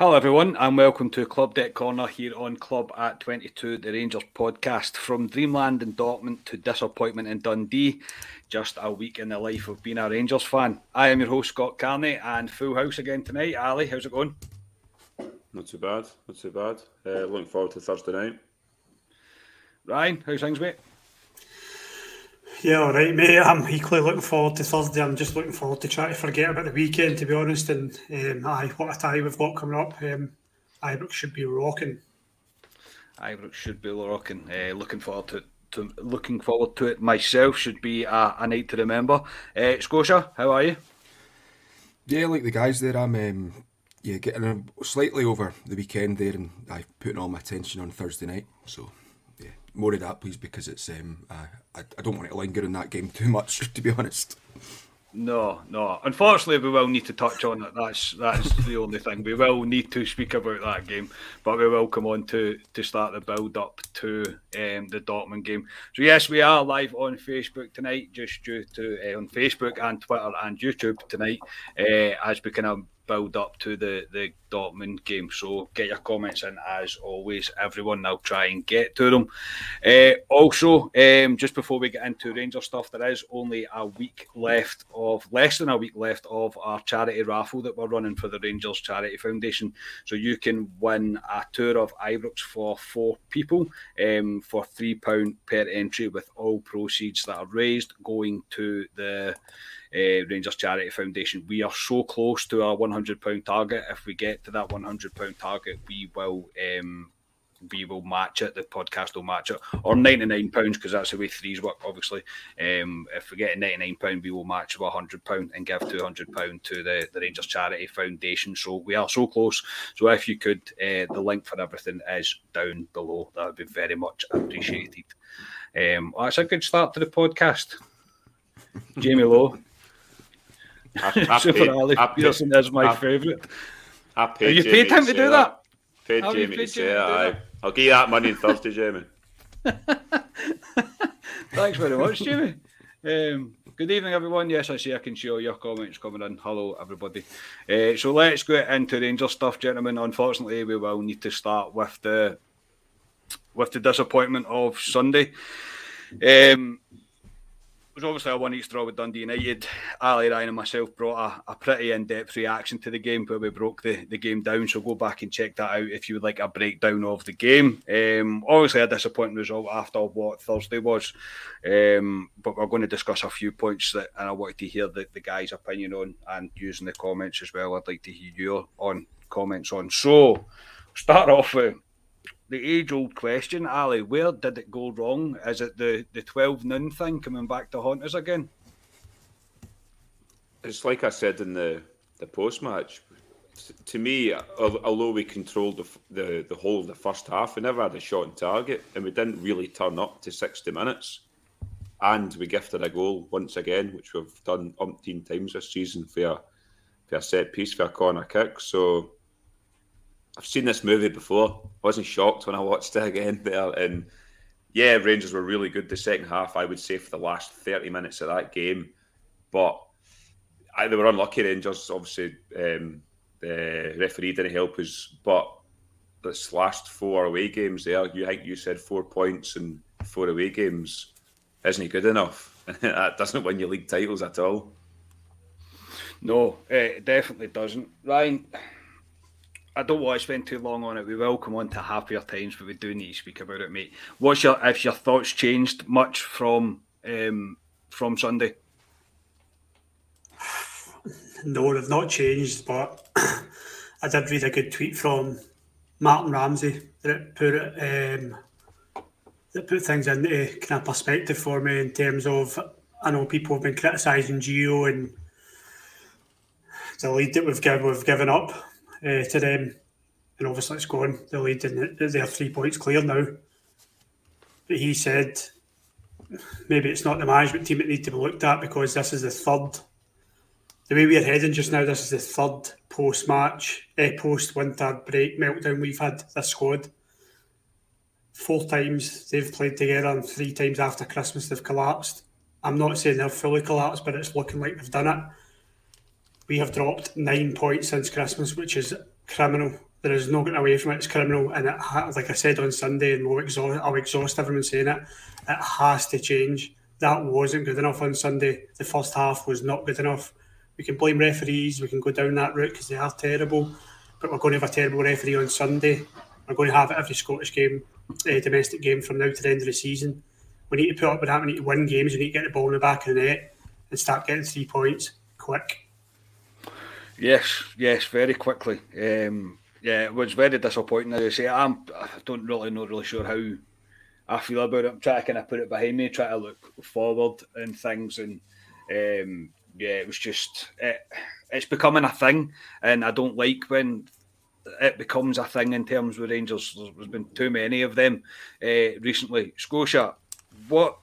Hello, everyone, and welcome to Club Deck Corner here on Club at 22, the Rangers podcast. From dreamland in Dortmund to disappointment in Dundee, just a week in the life of being a Rangers fan. I am your host, Scott Carney, and full house again tonight. Ali, how's it going? Not too bad, not too bad. Uh, looking forward to Thursday night. Ryan, how's things, mate? Yeah, all right, mate. I'm equally looking forward to Thursday. I'm just looking forward to trying to forget about the weekend, to be honest. And um, aye, what a tie we've got coming up. Um, Ibrox should be rocking. Ibrox should be rocking. Uh, looking forward to, to looking forward to it myself. Should be a, a night to remember. Uh, Scotia, how are you? Yeah, like the guys there. I'm um, yeah getting slightly over the weekend there, and I putting all my attention on Thursday night. So yeah, more of that, please, because it's um, I, I don't want to linger in that game too much, to be honest. No, no. Unfortunately, we will need to touch on it. That's that's the only thing. We will need to speak about that game, but we will come on to to start the build up to um, the Dortmund game. So yes, we are live on Facebook tonight, just due to uh, on Facebook and Twitter and YouTube tonight, uh, as we kind of build up to the, the Dortmund game. So get your comments in as always, everyone. I'll try and get to them. Uh, also, um, just before we get into Ranger stuff, there is only a week left of less than a week left of our charity raffle that we're running for the Rangers Charity Foundation. So you can win a tour of Ibrox for four people um, for three pound per entry, with all proceeds that are raised going to the uh, Rangers Charity Foundation. We are so close to our £100 target. If we get to that £100 target, we will. Um, we will match it. The podcast will match it, or ninety nine pounds because that's the way threes work. Obviously, um, if we get ninety nine pound, we will match with hundred pound and give two hundred pound to the, the Rangers Charity Foundation. So we are so close. So if you could, uh, the link for everything is down below. That would be very much appreciated. Um, well, that's a good start to the podcast. Jamie Lowe. I, I Super paid, Ali I paid- is my I- favourite. I Have paid you Jamie paid him to say do that? Paid Have you Jamie paid to say Jamie to it, aye. that? I'll give you that money on Thursday, Jamie. Thanks very much, Jamie. Um, good evening, everyone. Yes, I see I can see all your comments coming in. Hello, everybody. Uh, so let's go into Ranger stuff, gentlemen. Unfortunately, we will need to start with the with the disappointment of Sunday. Um, it was obviously a one each draw with Dundee United. Ali Ryan and myself brought a, a pretty in depth reaction to the game where we broke the, the game down. So go back and check that out if you would like a breakdown of the game. Um, obviously, a disappointing result after what Thursday was. Um, but we're going to discuss a few points that and I wanted to hear the, the guys' opinion on and using the comments as well. I'd like to hear your on comments on. So start off with the age old question, Ali, where did it go wrong? Is it the, the 12 noon thing coming back to haunt us again? It's like I said in the, the post match. To me, although we controlled the, the the whole of the first half, we never had a shot on target, and we didn't really turn up to sixty minutes. And we gifted a goal once again, which we've done umpteen times this season for for a set piece for a corner kick. So I've seen this movie before. I wasn't shocked when I watched it again there. And yeah, Rangers were really good the second half, I would say, for the last 30 minutes of that game. But I, they were unlucky, Rangers. Obviously, um, the referee didn't help us. But this last four away games there, you think you said four points in four away games. Isn't he good enough? that doesn't win you league titles at all. No, it definitely doesn't. Ryan, I don't want to spend too long on it. We will come on to happier times, but we do need to speak about it, mate. What's your if your thoughts changed much from um, from Sunday? No, they've not changed, but I did read a good tweet from Martin Ramsey that put um, that put things into kind of perspective for me in terms of I know people have been criticising Gio and the lead that we've given we've given up uh, to them, and obviously it's gone. The lead and they're three points clear now. But he said maybe it's not the management team that need to be looked at because this is the third the way we're heading just now, this is the third post match, eh, post winter break meltdown we've had this squad. Four times they've played together, and three times after Christmas they've collapsed. I'm not saying they're fully collapsed, but it's looking like they've done it. We have dropped nine points since Christmas, which is criminal. There is no getting away from it. It's criminal, and it ha- like I said on Sunday, and we'll exhaust, I'll exhaust everyone saying it. It has to change. That wasn't good enough on Sunday. The first half was not good enough. We can blame referees. We can go down that route because they are terrible. But we're going to have a terrible referee on Sunday. We're going to have it every Scottish game, uh, domestic game from now to the end of the season. We need to put up with that. We need to win games. We need to get the ball in the back of the net and start getting three points quick. Yes, yes, very quickly. Um, yeah, it was very disappointing. As I say, I'm, I don't really not really sure how I feel about it. I'm trying to kind of put it behind me, try to look forward and things, and um, yeah, it was just it, it's becoming a thing, and I don't like when it becomes a thing in terms with Rangers. There's been too many of them uh, recently. Scotia, what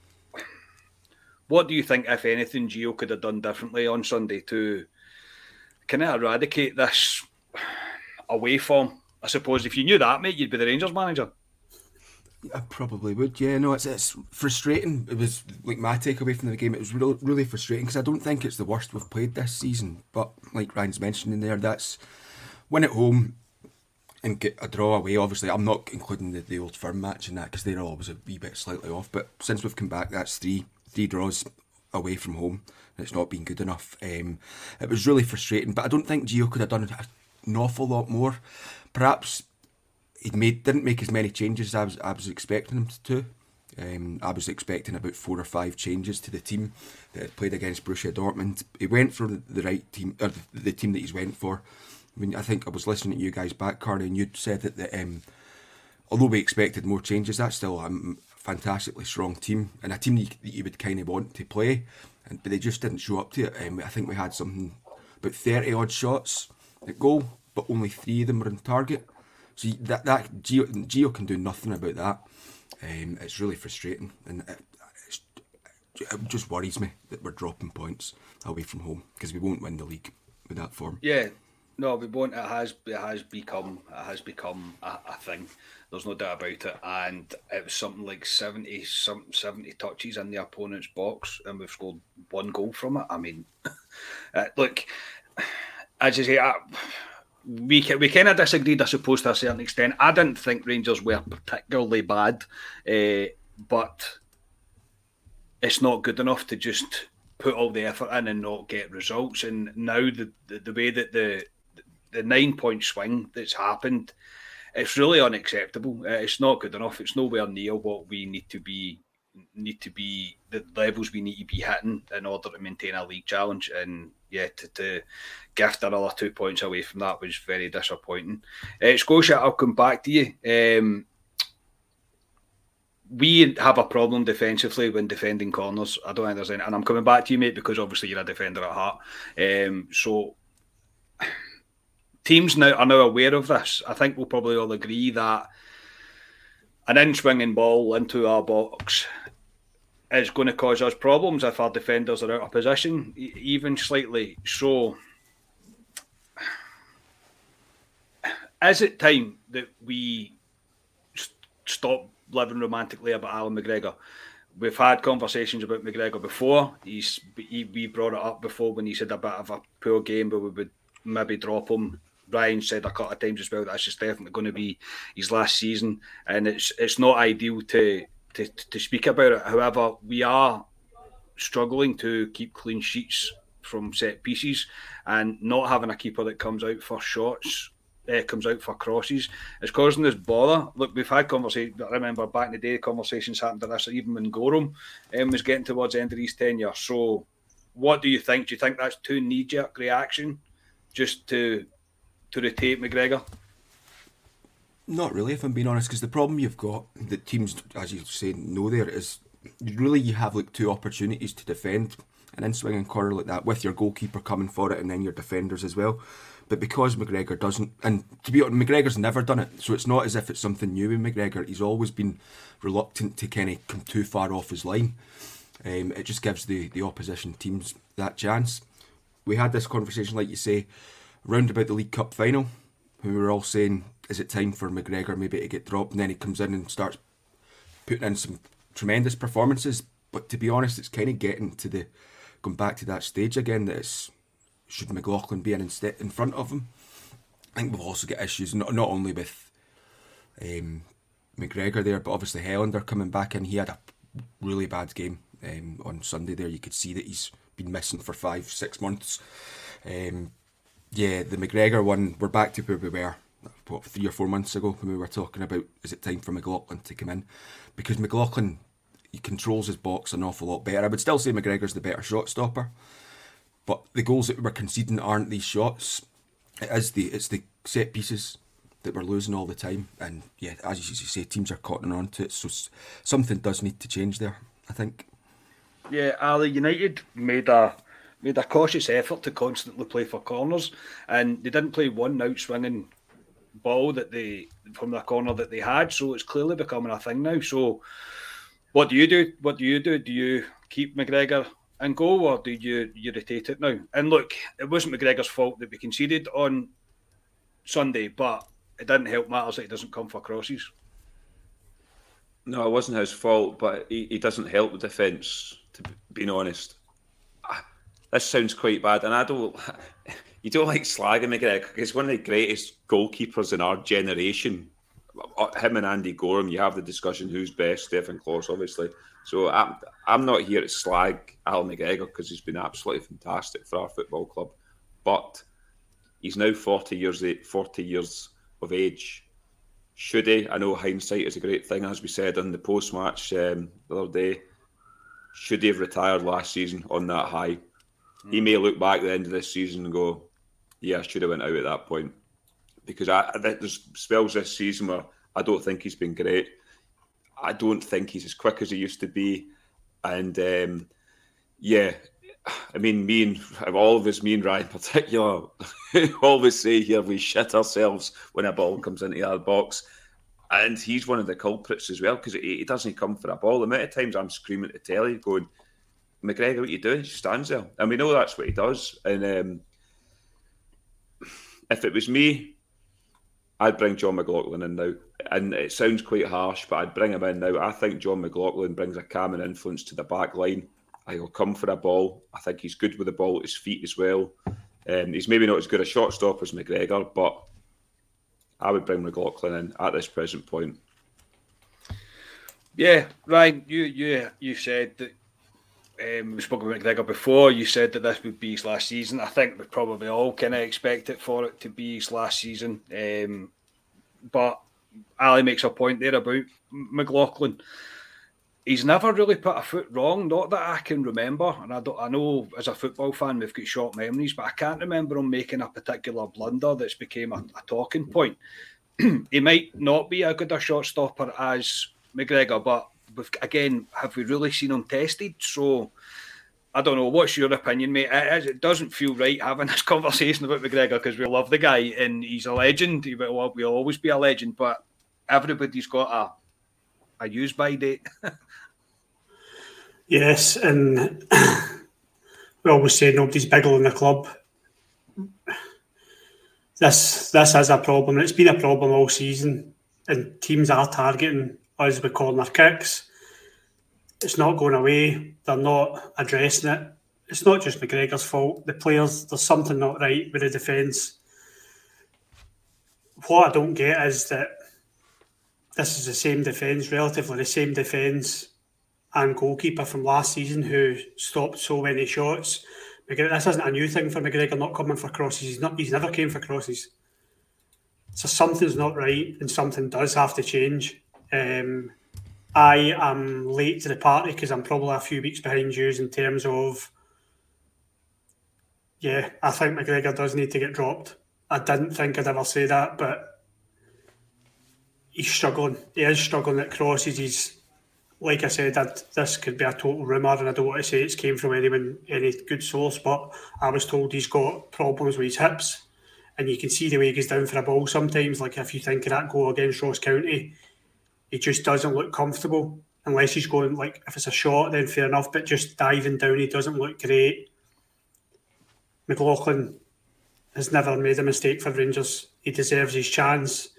what do you think, if anything, Gio could have done differently on Sunday to kind of eradicate this away form? I suppose if you knew that, mate, you'd be the Rangers manager. I probably would. Yeah, no, it's it's frustrating. It was like my takeaway from the game. It was really really frustrating because I don't think it's the worst we've played this season. But like Ryan's mentioning there, that's win at home and get a draw away. Obviously, I'm not including the, the old firm match in that because they're always a wee bit slightly off. But since we've come back, that's three three draws away from home. It's not been good enough. Um, it was really frustrating. But I don't think Gio could have done an awful lot more. Perhaps he made didn't make as many changes as I was, I was expecting him to. Um, I was expecting about four or five changes to the team that had played against Borussia Dortmund. He went for the right team, or the, the team that he's went for. I mean, I think I was listening to you guys back, Carney, and you'd said that, that um, although we expected more changes, that's still a fantastically strong team and a team that you, that you would kind of want to play, and, but they just didn't show up to it. Um, I think we had something about 30 odd shots at goal, but only three of them were on target. So that that Gio, Gio can do nothing about that. Um, it's really frustrating, and it, it just worries me that we're dropping points away from home because we won't win the league with that form. Yeah, no, we won't. It has it has become it has become a, a thing. There's no doubt about it, and it was something like 70, some 70 touches in the opponent's box, and we've scored one goal from it. I mean, uh, look, as you say, I, we we kind of disagreed, I suppose, to a certain extent. I didn't think Rangers were particularly bad, uh, but it's not good enough to just put all the effort in and not get results. And now the the, the way that the the nine point swing that's happened, it's really unacceptable. Uh, it's not good enough. It's nowhere near what we need to be need to be the levels we need to be hitting in order to maintain a league challenge. And yeah, to, to gift another two points away from that was very disappointing. Uh, Scotia, I'll come back to you. Um, we have a problem defensively when defending corners. I don't any, and I'm coming back to you, mate, because obviously you're a defender at heart. Um, so teams now are now aware of this. I think we'll probably all agree that an in swinging ball into our box is going to cause us problems if our defenders are out of position, even slightly. So, is it time that we stop living romantically about Alan McGregor? We've had conversations about McGregor before. He's he, we brought it up before when he said a bit of a poor game, but we would maybe drop him. Ryan said a couple of times as well that's just definitely going to be his last season, and it's it's not ideal to to, to speak about it. However, we are struggling to keep clean sheets from set pieces, and not having a keeper that comes out for shots. Uh, comes out for crosses. It's causing this bother. Look, we've had conversations. I remember back in the day, conversations happened to this even when Goram um, was getting towards the end of his tenure. So, what do you think? Do you think that's too knee jerk reaction just to to rotate McGregor? Not really, if I'm being honest, because the problem you've got that teams, as you say, know there is really you have like two opportunities to defend an in swinging corner like that with your goalkeeper coming for it and then your defenders as well. But because McGregor doesn't, and to be honest, McGregor's never done it, so it's not as if it's something new in McGregor. He's always been reluctant to kind of come too far off his line. Um, it just gives the, the opposition teams that chance. we had this conversation, like you say, round about the League Cup final, we were all saying, is it time for McGregor maybe to get dropped? And then he comes in and starts putting in some tremendous performances. But to be honest, it's kind of getting to the going back to that stage again. That it's should McLaughlin be in instead in front of him? I think we've also got issues not not only with um, McGregor there, but obviously Helander coming back in. He had a really bad game um, on Sunday. There, you could see that he's been missing for five, six months. Um, yeah, the McGregor one, we're back to where we were what three or four months ago when we were talking about is it time for McLaughlin to come in because McLaughlin he controls his box an awful lot better. I would still say McGregor's the better shot stopper, but the goals that we're conceding aren't these shots. It is the it's the set pieces that we're losing all the time, and yeah, as you say, teams are cottoning on to it. So something does need to change there. I think. Yeah, Ali United made a made a cautious effort to constantly play for corners, and they didn't play one out swinging ball that they from the corner that they had. So it's clearly becoming a thing now. So what do you do? What do you do? Do you keep McGregor and go, or do you you rotate it now? And look, it wasn't McGregor's fault that we conceded on Sunday, but it didn't help matters that he doesn't come for crosses. No, it wasn't his fault, but he, he doesn't help the defence. To be honest, ah, this sounds quite bad, and I don't. You don't like slagging McGregor. He's one of the greatest goalkeepers in our generation uh, him and Andy Goram, you have the discussion who's best, Stefan Klos, obviously. So I'm, I'm not here to slag Al McGregor because he's been absolutely fantastic for our football club. But he's now 40 years 40 years of age. Should he? I know hindsight is a great thing, as we said in the post match um, the other day. Should he have retired last season on that high? He may look back at the end of this season and go, "Yeah, I should have went out at that point." because I, there's spells this season where I don't think he's been great. I don't think he's as quick as he used to be, and um, yeah, I mean, me and all of us, me and Ryan in particular always say here we shit ourselves when a ball comes into our box, and he's one of the culprits as well because he, he, doesn't come for a ball. The amount of times I'm screaming to telly, going, "McGregor, what you doing?" He stands there, and we know that's what he does. And um, if it was me, I'd bring John McLaughlin in now. And it sounds quite harsh, but I'd bring him in now. I think John McLaughlin brings a calming influence to the back line. He'll come for a ball. I think he's good with the ball at his feet as well. Um, he's maybe not as good a shot stop as McGregor, but I would bring McLaughlin in at this present point. Yeah, Ryan, you you you said that um, we spoke about McGregor before. You said that this would be his last season. I think we probably all kind of expect it for it to be his last season. Um, but Ali makes a point there about McLaughlin. He's never really put a foot wrong, not that I can remember. And I. I know as a football fan we've got short memories, but I can't remember him making a particular blunder that's became a, a talking point. he might not be a good a shot stopper as McGregor, but we've again, have we really seen him tested? So I don't know. What's your opinion, mate? It, it doesn't feel right having this conversation about McGregor because we love the guy and he's a legend. He will, will always be a legend, but everybody's got a a use by date. yes, and we always say nobody's bigger than the club. This this is a problem. It's been a problem all season, and teams are targeting us with corner kicks it's not going away. They're not addressing it. It's not just McGregor's fault. The players, there's something not right with the defence. What I don't get is that this is the same defence, relatively the same defence and goalkeeper from last season who stopped so many shots. McGregor, this isn't a new thing for McGregor not coming for crosses. He's not. He's never came for crosses. So something's not right, and something does have to change. Um, I am late to the party because I'm probably a few weeks behind you in terms of. Yeah, I think McGregor does need to get dropped. I didn't think I'd ever say that, but he's struggling. He is struggling at crosses. He's, like I said, I'd, this could be a total rumour, and I don't want to say it's came from anyone, any good source, but I was told he's got problems with his hips, and you can see the way he goes down for a ball sometimes. Like if you think of that goal against Ross County, he just doesn't look comfortable unless he's going like if it's a shot then fair enough but just diving down he doesn't look great McLaughlin has never made a mistake for Rangers. He deserves his chance.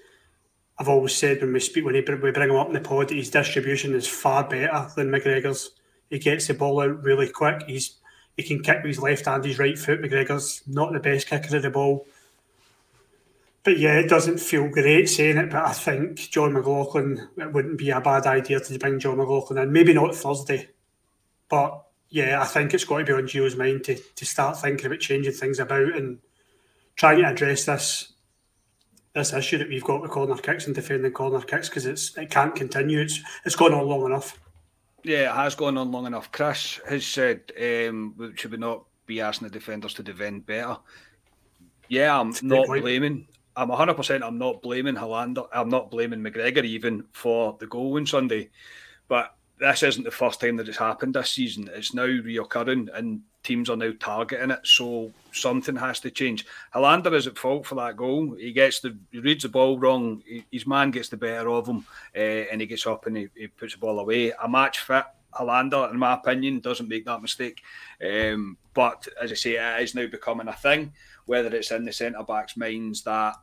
I've always said when we speak when he, we bring him up in the pod, his distribution is far better than McGregor's. He gets the ball out really quick. He's he can kick with his left hand, his right foot. McGregor's not the best kicker of the ball. But yeah, it doesn't feel great saying it, but I think John McLaughlin, it wouldn't be a bad idea to bring John McLaughlin in. Maybe not Thursday, but yeah, I think it's got to be on Gio's mind to, to start thinking about changing things about and trying to address this this issue that we've got with corner kicks and defending corner kicks because it's it can't continue. It's it's gone on long enough. Yeah, it has gone on long enough. Chris has said, um, should we not be asking the defenders to defend better? Yeah, I'm not blaming. I'm 100%. I'm not blaming Helander. I'm not blaming McGregor even for the goal on Sunday. But this isn't the first time that it's happened this season. It's now reoccurring, and teams are now targeting it. So something has to change. Helander is at fault for that goal. He gets the he reads the ball wrong. His man gets the better of him, uh, and he gets up and he, he, puts the ball away. A match fit Helander, in my opinion, doesn't make that mistake. Um, but as I say, it is now becoming a thing. Whether it's in the centre backs' minds that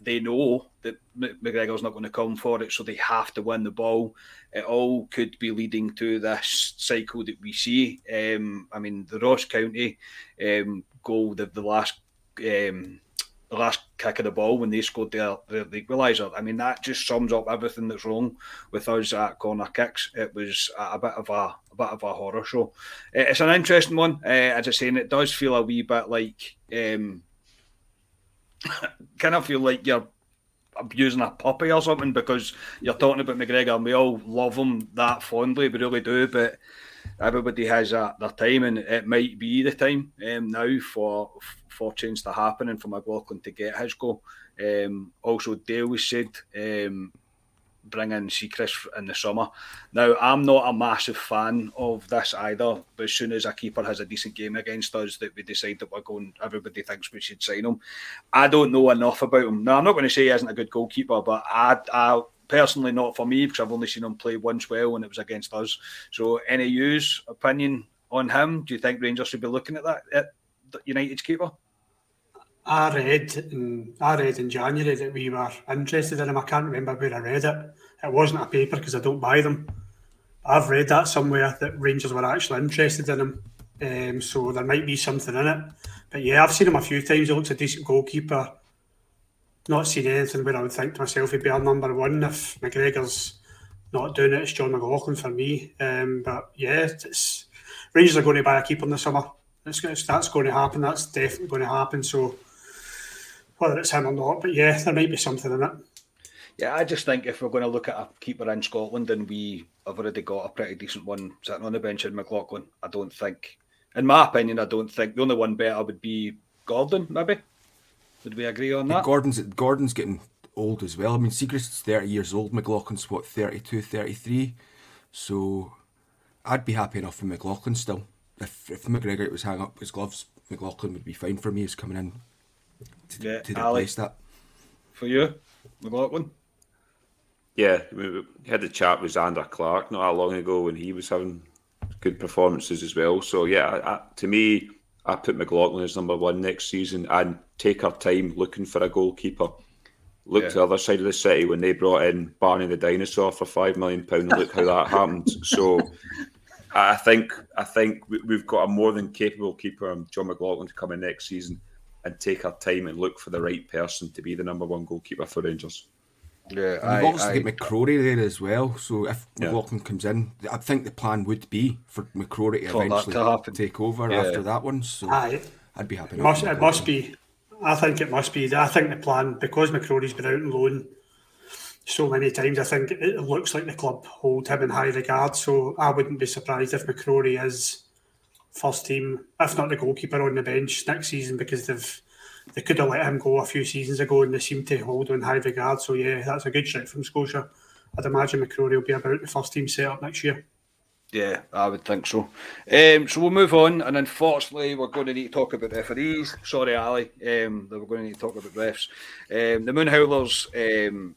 they know that McGregor's not going to come for it, so they have to win the ball. It all could be leading to this cycle that we see. Um, I mean, the Ross County um, goal, the, the last um, the last kick of the ball when they scored their, their the equaliser. I mean, that just sums up everything that's wrong with us at corner kicks. It was a, bit of a, a, bit of a horror show. It's an interesting one. Uh, as I say, and it does feel a wee bit like. Um, kind of feel like you're abusing a puppy or something because you're talking about McGregor and we all love him that fondly, we really do, but everybody has a, their time and it might be the time um, now for for change to happen and for McLaughlin to get his goal. Um, also, Dale was said um, bring in Siegrist in the summer. Now, I'm not a massive fan of this either, but as soon as a keeper has a decent game against us, that we decide that we're going, everybody thinks we should sign him. I don't know enough about him. Now, I'm not going to say he isn't a good goalkeeper, but I, I personally not for me because I've only seen him play once well and it was against us. So, any use opinion on him? Do you think Rangers should be looking at that at United's keeper? I read in, I read in January that we were interested in him. I can't remember where I read it. It wasn't a paper because I don't buy them. I've read that somewhere that Rangers were actually interested in him. Um, so there might be something in it. But yeah, I've seen him a few times. He looks a decent goalkeeper. Not seen anything where I would think to myself he'd be our number one if McGregor's not doing it. It's John McLaughlin for me. Um, but yeah, Rangers are going to buy a keeper in the summer. It's, it's, that's going to happen. That's definitely going to happen. So whether it's him or not. But yeah, there might be something in it. Yeah, I just think if we're going to look at a keeper in Scotland and we have already got a pretty decent one sitting on the bench in McLaughlin, I don't think, in my opinion, I don't think the only one better would be Gordon, maybe. Would we agree on that? Gordon's Gordon's getting old as well. I mean, Siegrist's 30 years old, McLaughlin's what, 32, 33? So I'd be happy enough with McLaughlin still. If, if McGregor was hang up his gloves, McLaughlin would be fine for me as coming in to, yeah, to replace that. For you, McLaughlin? Yeah, we had the chat with Zander Clark not that long ago when he was having good performances as well. So yeah, I, to me, I put McLaughlin as number one next season and take our time looking for a goalkeeper. Look yeah. to the other side of the city when they brought in Barney the dinosaur for five million pound. Look how that happened. So I think I think we've got a more than capable keeper, um, John McLaughlin, to come in next season and take our time and look for the right person to be the number one goalkeeper for Rangers. Yeah, and we've also got McCrorie there as well. So if yeah. McLaughlin comes in, I think the plan would be for McCrorie to eventually to take over yeah. after that one. So Aye. I'd be happy. It must, it must be. I think it must be. I think the plan because McCrorie's been out on loan so many times. I think it looks like the club hold him in high regard. So I wouldn't be surprised if McCrorie is first team, if not the goalkeeper on the bench next season, because they've they could have let him go a few seasons ago and they seem to hold on high regard. So yeah, that's a good shot from Scotia. I'd imagine McCrorie will be about the first team set up next year. Yeah, I would think so. Um, so we'll move on, and unfortunately, we're going to need to talk about referees. Sorry, Ali, um, we're going to need to talk about refs. Um, the Moon Howlers um,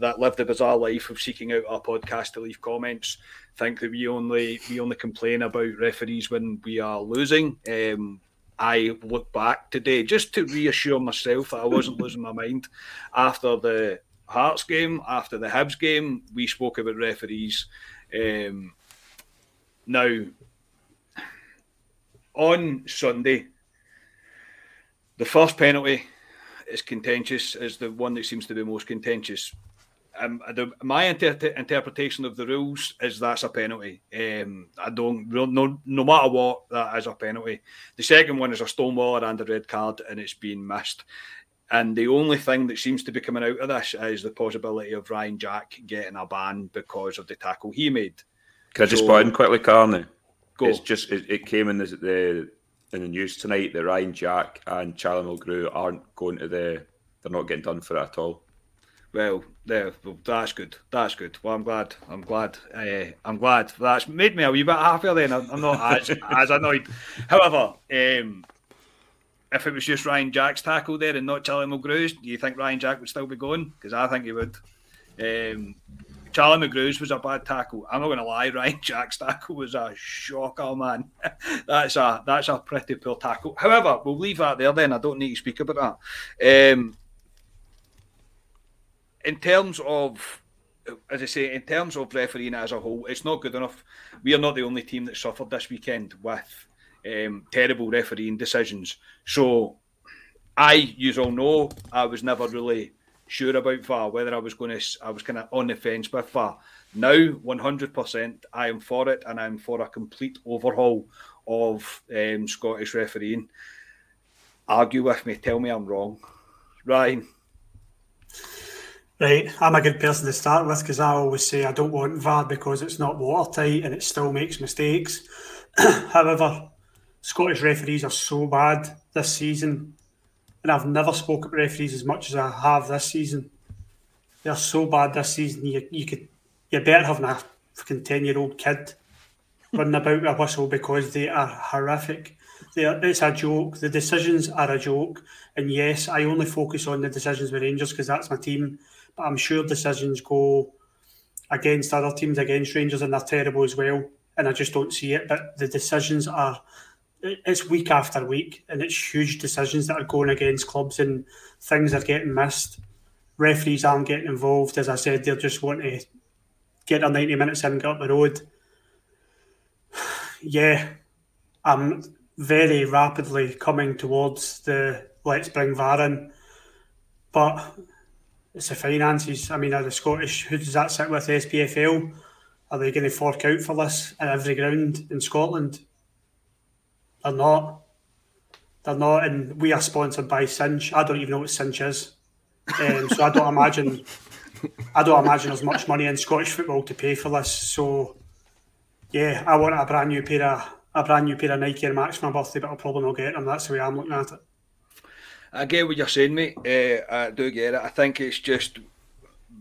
that lived a bizarre life of seeking out our podcast to leave comments think that we only we only complain about referees when we are losing. Um, I look back today just to reassure myself that I wasn't losing my mind after the Hearts game, after the Hibs game. We spoke about referees. Um, now, on Sunday, the first penalty is contentious, is the one that seems to be most contentious. Um, the, my inter- interpretation of the rules is that's a penalty. Um, I don't no no matter what that is a penalty. The second one is a stonewaller and a red card, and it's been missed. And the only thing that seems to be coming out of this is the possibility of Ryan Jack getting a ban because of the tackle he made. Can I just put in quickly, Carney? Go. It's just it, it came in the, the in the news tonight that Ryan Jack and Charlie Mulgrew aren't going to the. They're not getting done for it at all. Well, there. Well, that's good. That's good. Well, I'm glad. I'm glad. Uh, I'm glad. That's made me a wee bit happier. Then I'm not as as annoyed. However, um, if it was just Ryan Jack's tackle there and not Charlie Mulgrew's, do you think Ryan Jack would still be going? Because I think he would. Um, Charlie Mulgrew's was a bad tackle. I'm not going to lie. Ryan Jack's tackle was a shocker, man. that's a that's a pretty poor tackle. However, we'll leave that there. Then I don't need to speak about that. Um, in terms of, as I say, in terms of refereeing as a whole, it's not good enough. We are not the only team that suffered this weekend with um, terrible refereeing decisions. So, I, you all know, I was never really sure about VAR, whether I was going to, I was kind of on the fence with VAR. Now, 100%, I am for it, and I'm for a complete overhaul of um, Scottish refereeing. Argue with me, tell me I'm wrong. Ryan. Right, I'm a good person to start with because I always say I don't want VAR because it's not watertight and it still makes mistakes. However, Scottish referees are so bad this season, and I've never spoken about referees as much as I have this season. They're so bad this season. You, you could you're better having a fucking ten year old kid running about with a whistle because they are horrific. They are, it's a joke. The decisions are a joke. And yes, I only focus on the decisions with Rangers because that's my team. I'm sure decisions go against other teams, against Rangers, and they're terrible as well. And I just don't see it. But the decisions are, it's week after week, and it's huge decisions that are going against clubs, and things are getting missed. Referees aren't getting involved. As I said, they're just wanting to get their 90 minutes in and get up the road. Yeah, I'm very rapidly coming towards the let's bring VAR in. But it's the finances. I mean, are the Scottish, who does that sit with? The SPFL? Are they going to fork out for this at every ground in Scotland? They're not. They're not, and we are sponsored by Cinch. I don't even know what Cinch is, um, so I don't imagine. I don't imagine there's much money in Scottish football to pay for this. So, yeah, I want a brand new pair of a brand new pair of Nike Air Max for my birthday, but I'll probably not get them. That's the way I'm looking at it. I get what you're saying, mate. Uh, I do get it. I think it's just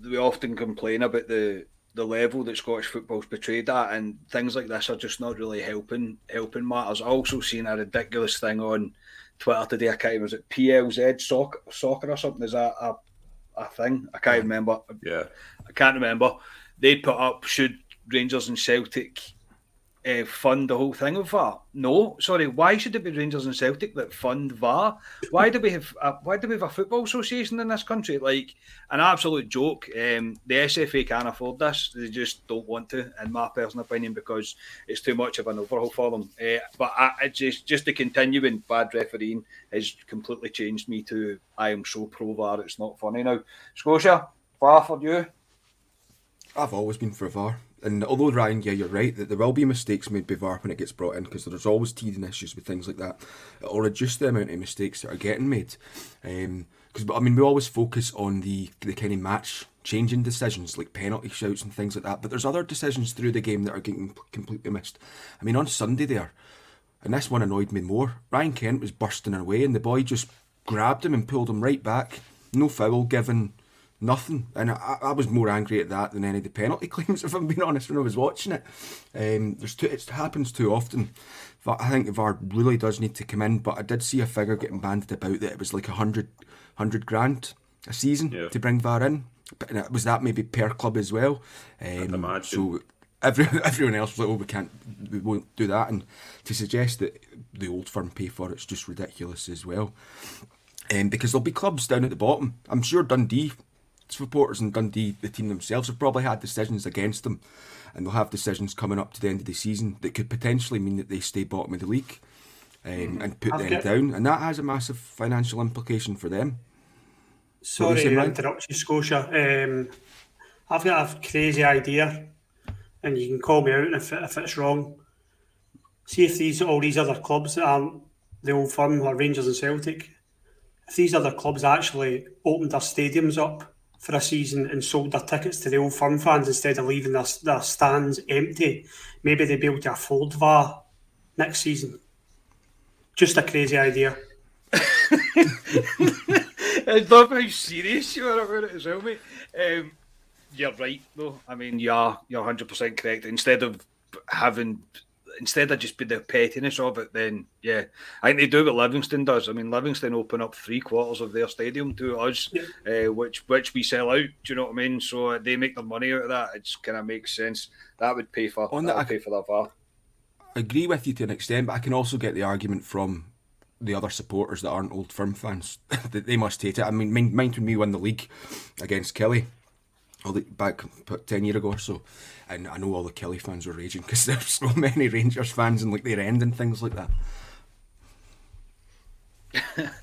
we often complain about the the level that Scottish football's betrayed at, and things like this are just not really helping helping matters. I also seen a ridiculous thing on Twitter today. I can't was it PLZ soccer, soccer or something? Is that a, a thing? I can't remember. Yeah, I can't remember. They put up should Rangers and Celtic uh, fund the whole thing of VAR? No, sorry. Why should it be Rangers and Celtic that fund VAR? Why do we have a, why do we have a football association in this country? Like an absolute joke. Um, the SFA can't afford this. They just don't want to, in my personal opinion, because it's too much of an overhaul for them. Uh, but I, just just the continuing bad refereeing has completely changed me to I am so pro VAR. It's not funny now. Scotia, VAR for you. I've always been for VAR and although Ryan, yeah, you're right that there will be mistakes made by VAR when it gets brought in because there's always teething issues with things like that. It'll reduce the amount of mistakes that are getting made. Because um, I mean, we always focus on the the kind of match changing decisions like penalty shouts and things like that. But there's other decisions through the game that are getting completely missed. I mean, on Sunday there, and this one annoyed me more. Ryan Kent was bursting away, and the boy just grabbed him and pulled him right back. No foul given nothing. And I, I, was more angry at that than any of the penalty claims, if I'm being honest, when I was watching it. Um, there's too, it happens too often. But I think the VAR really does need to come in. But I did see a figure getting banded about that it was like a hundred, hundred grand a season yeah. to bring VAR in. But was that maybe per club as well? Um, so every, everyone else was like, oh, we can't, we won't do that. And to suggest that the old firm pay for it's just ridiculous as well. Um, because there'll be clubs down at the bottom. I'm sure Dundee supporters and Dundee, the team themselves, have probably had decisions against them, and they'll have decisions coming up to the end of the season that could potentially mean that they stay bottom of the league um, mm. and put I've them down, and that has a massive financial implication for them. Sorry to interrupt you, Scotia. Um, I've got a crazy idea, and you can call me out if, if it's wrong. See if these all these other clubs that aren't the old firm or Rangers and Celtic, if these other clubs actually opened their stadiums up for a season and sold their tickets to the old firm fans instead of leaving their, their stands empty, maybe they'd be able to afford VAR next season. Just a crazy idea. I love how serious you are about it as well, mate. Um, you're right, though. I mean, yeah, you're 100% correct. Instead of having, instead of just be the pettiness of it, then yeah, I think they do what Livingston does. I mean, Livingston open up three quarters of their stadium to us, yeah. uh, which which we sell out. Do you know what I mean? So they make their money out of that. It kind of makes sense. That would pay for. On that, I pay for that VAR. I agree with you to an extent, but I can also get the argument from the other supporters that aren't old firm fans that they must hate it. I mean, mind, mind when we won the league against Killie back ten year ago or so, and I know all the Killie fans were raging because there's so many Rangers fans and like their end and things like that.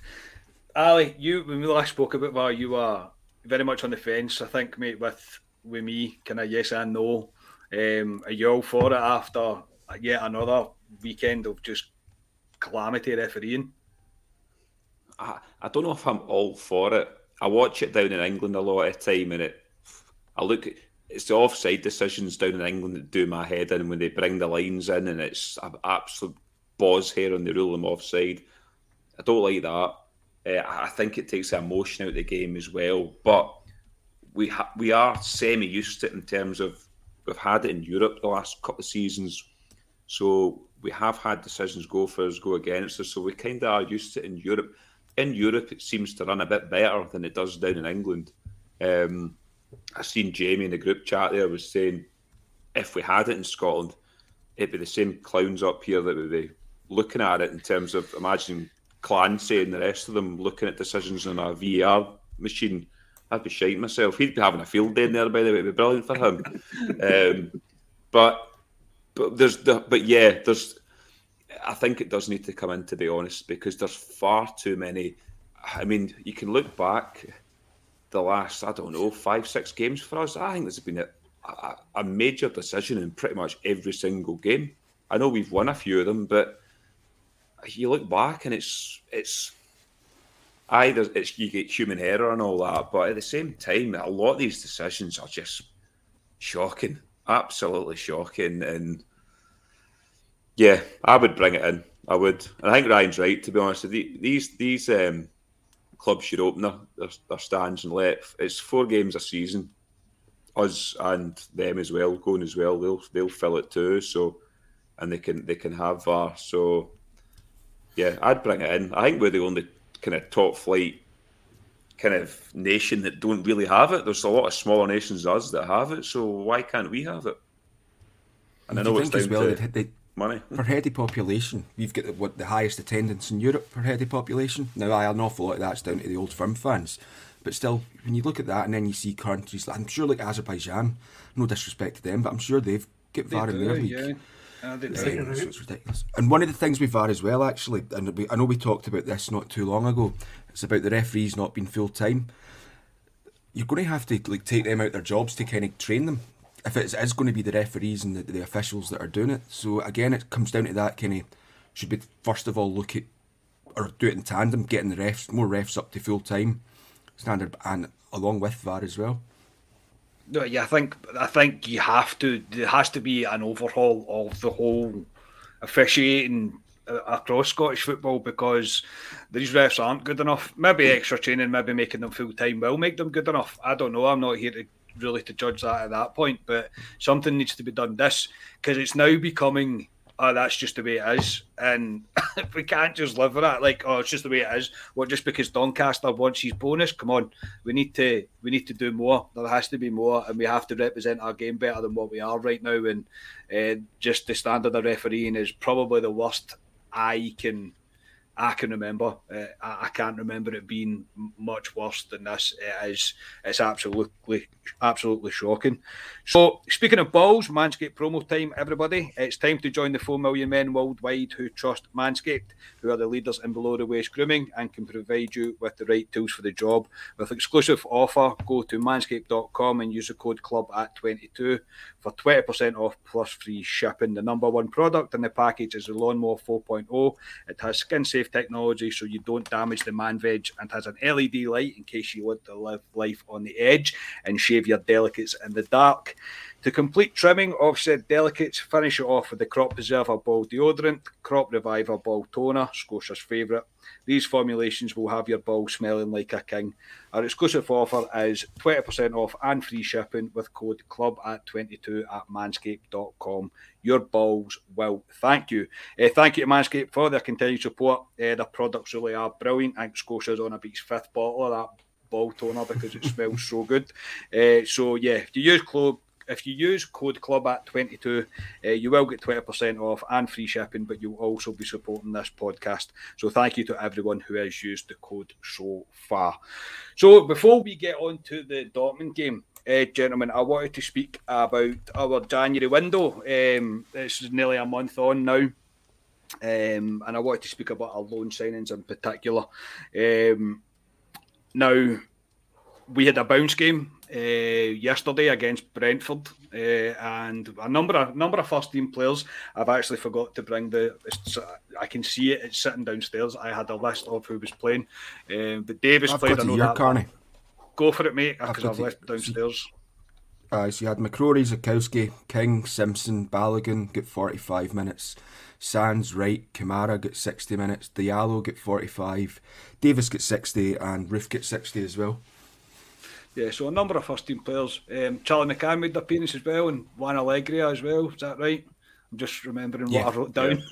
Ali, you when we last spoke about why you are very much on the fence. I think, mate, with with me, kind of yes and no. Um, are you all for it after yet another weekend of just calamity refereeing? I, I don't know if I'm all for it. I watch it down in England a lot of time, and it. I look. It's the offside decisions down in England that do my head in when they bring the lines in, and it's an absolute boz here on the rule them offside. I don't like that. Uh, I think it takes the emotion out of the game as well. But we ha- we are semi used to it in terms of we've had it in Europe the last couple of seasons, so we have had decisions go for us, go against us, so we kind of are used to it in Europe. In Europe, it seems to run a bit better than it does down in England. Um, I seen Jamie in the group chat there was saying if we had it in Scotland, it'd be the same clowns up here that would be looking at it in terms of imagining Clancy and the rest of them looking at decisions on a VAR machine. I'd be shiting myself. He'd be having a field day in there, by the way. It'd be brilliant for him. um, but but there's the, but yeah, there's. I think it does need to come in to be honest, because there's far too many. I mean, you can look back the last I don't know five six games for us. I think there's been a, a, a major decision in pretty much every single game. I know we've won a few of them, but you look back and it's it's either it's you get human error and all that, but at the same time, a lot of these decisions are just shocking absolutely shocking. And yeah, I would bring it in. I would. I think Ryan's right. To be honest, these these um, clubs should open their, their, their stands and let. It's four games a season. Us and them as well going as well. They'll they'll fill it too. So, and they can they can have VAR. So, yeah, I'd bring it in. I think we're the only kind of top flight kind of nation that don't really have it. There's a lot of smaller nations us that have it, so why can't we have it? And I know it's down well, to they, money. Per head of population, we've got the, what, the highest attendance in Europe per head of population. Now, I, an awful lot of that's down to the old firm fans. But still, when you look at that and then you see countries, I'm sure like Azerbaijan, no disrespect to them, but I'm sure they've got VAR in their league. Yeah. Um, so it's ridiculous. And one of the things we've had as well, actually, and we, I know we talked about this not too long ago, it's about the referees not being full time. You're going to have to like take them out their jobs to kind of train them. If it is going to be the referees and the, the officials that are doing it, so again, it comes down to that kind of should be first of all look at or do it in tandem, getting the refs more refs up to full time standard and along with VAR as well. No, yeah, I think I think you have to. There has to be an overhaul of the whole officiating uh, across Scottish football because these refs aren't good enough. Maybe hmm. extra training, maybe making them full time will make them good enough. I don't know. I'm not here to really to judge that at that point, but something needs to be done. This because it's now becoming oh, that's just the way it is, and we can't just live with that. Like, oh, it's just the way it is. Well, just because Doncaster wants his bonus, come on, we need to we need to do more. There has to be more, and we have to represent our game better than what we are right now. And uh, just the standard of refereeing is probably the worst I can I can remember. Uh, I, I, can't remember it being much worse than this. It is. It's absolutely, absolutely shocking. So, speaking of balls, Manscaped promo time, everybody. It's time to join the four million men worldwide who trust Manscaped, who are the leaders in below the waist grooming and can provide you with the right tools for the job. With exclusive offer, go to manscaped.com and use the code club at 22 for 20% off plus free shipping. The number one product in the package is the Lawnmower 4.0. It has skin safe technology so you don't damage the man veg and has an LED light in case you want to live life on the edge and shave your delicates in the dark. To complete trimming of said delicates, finish it off with the Crop Preserver Ball Deodorant, Crop Reviver Ball Toner, Scotia's favourite. These formulations will have your ball smelling like a king. Our exclusive offer is 20% off and free shipping with code club at 22 at manscaped.com. Your balls will thank you. Uh, thank you to Manscaped for their continued support. Uh, their products really are brilliant. I think Scotia's on a beat's fifth bottle of that ball toner because it smells so good. Uh, so, yeah, if you use club if you use code club at 22 uh, you will get 20% off and free shipping but you'll also be supporting this podcast. So thank you to everyone who has used the code so far. So before we get on to the dortmund game uh, gentlemen i wanted to speak about our january window. Um, is nearly a month on now. Um, and i wanted to speak about our loan signings in particular. Um, now we had a bounce game uh, yesterday against Brentford, uh, and a number of number of first team players. I've actually forgot to bring the. I can see it. It's sitting downstairs. I had a list of who was playing, uh, but Davis I've played. Got I know that. Carney. Go for it, mate, because I've, I've left it downstairs. Uh, so you had McCrorie, Zakowski, King, Simpson, Balogun get 45 minutes. Sands, Wright, Kamara get 60 minutes. Diallo get 45. Davis get 60 and Roofe get 60 as well. Yeah, so a number of first team players. Um, Charlie McCann made the appearance as well, and Juan Alegria as well. Is that right? I'm just remembering yeah. what I wrote down.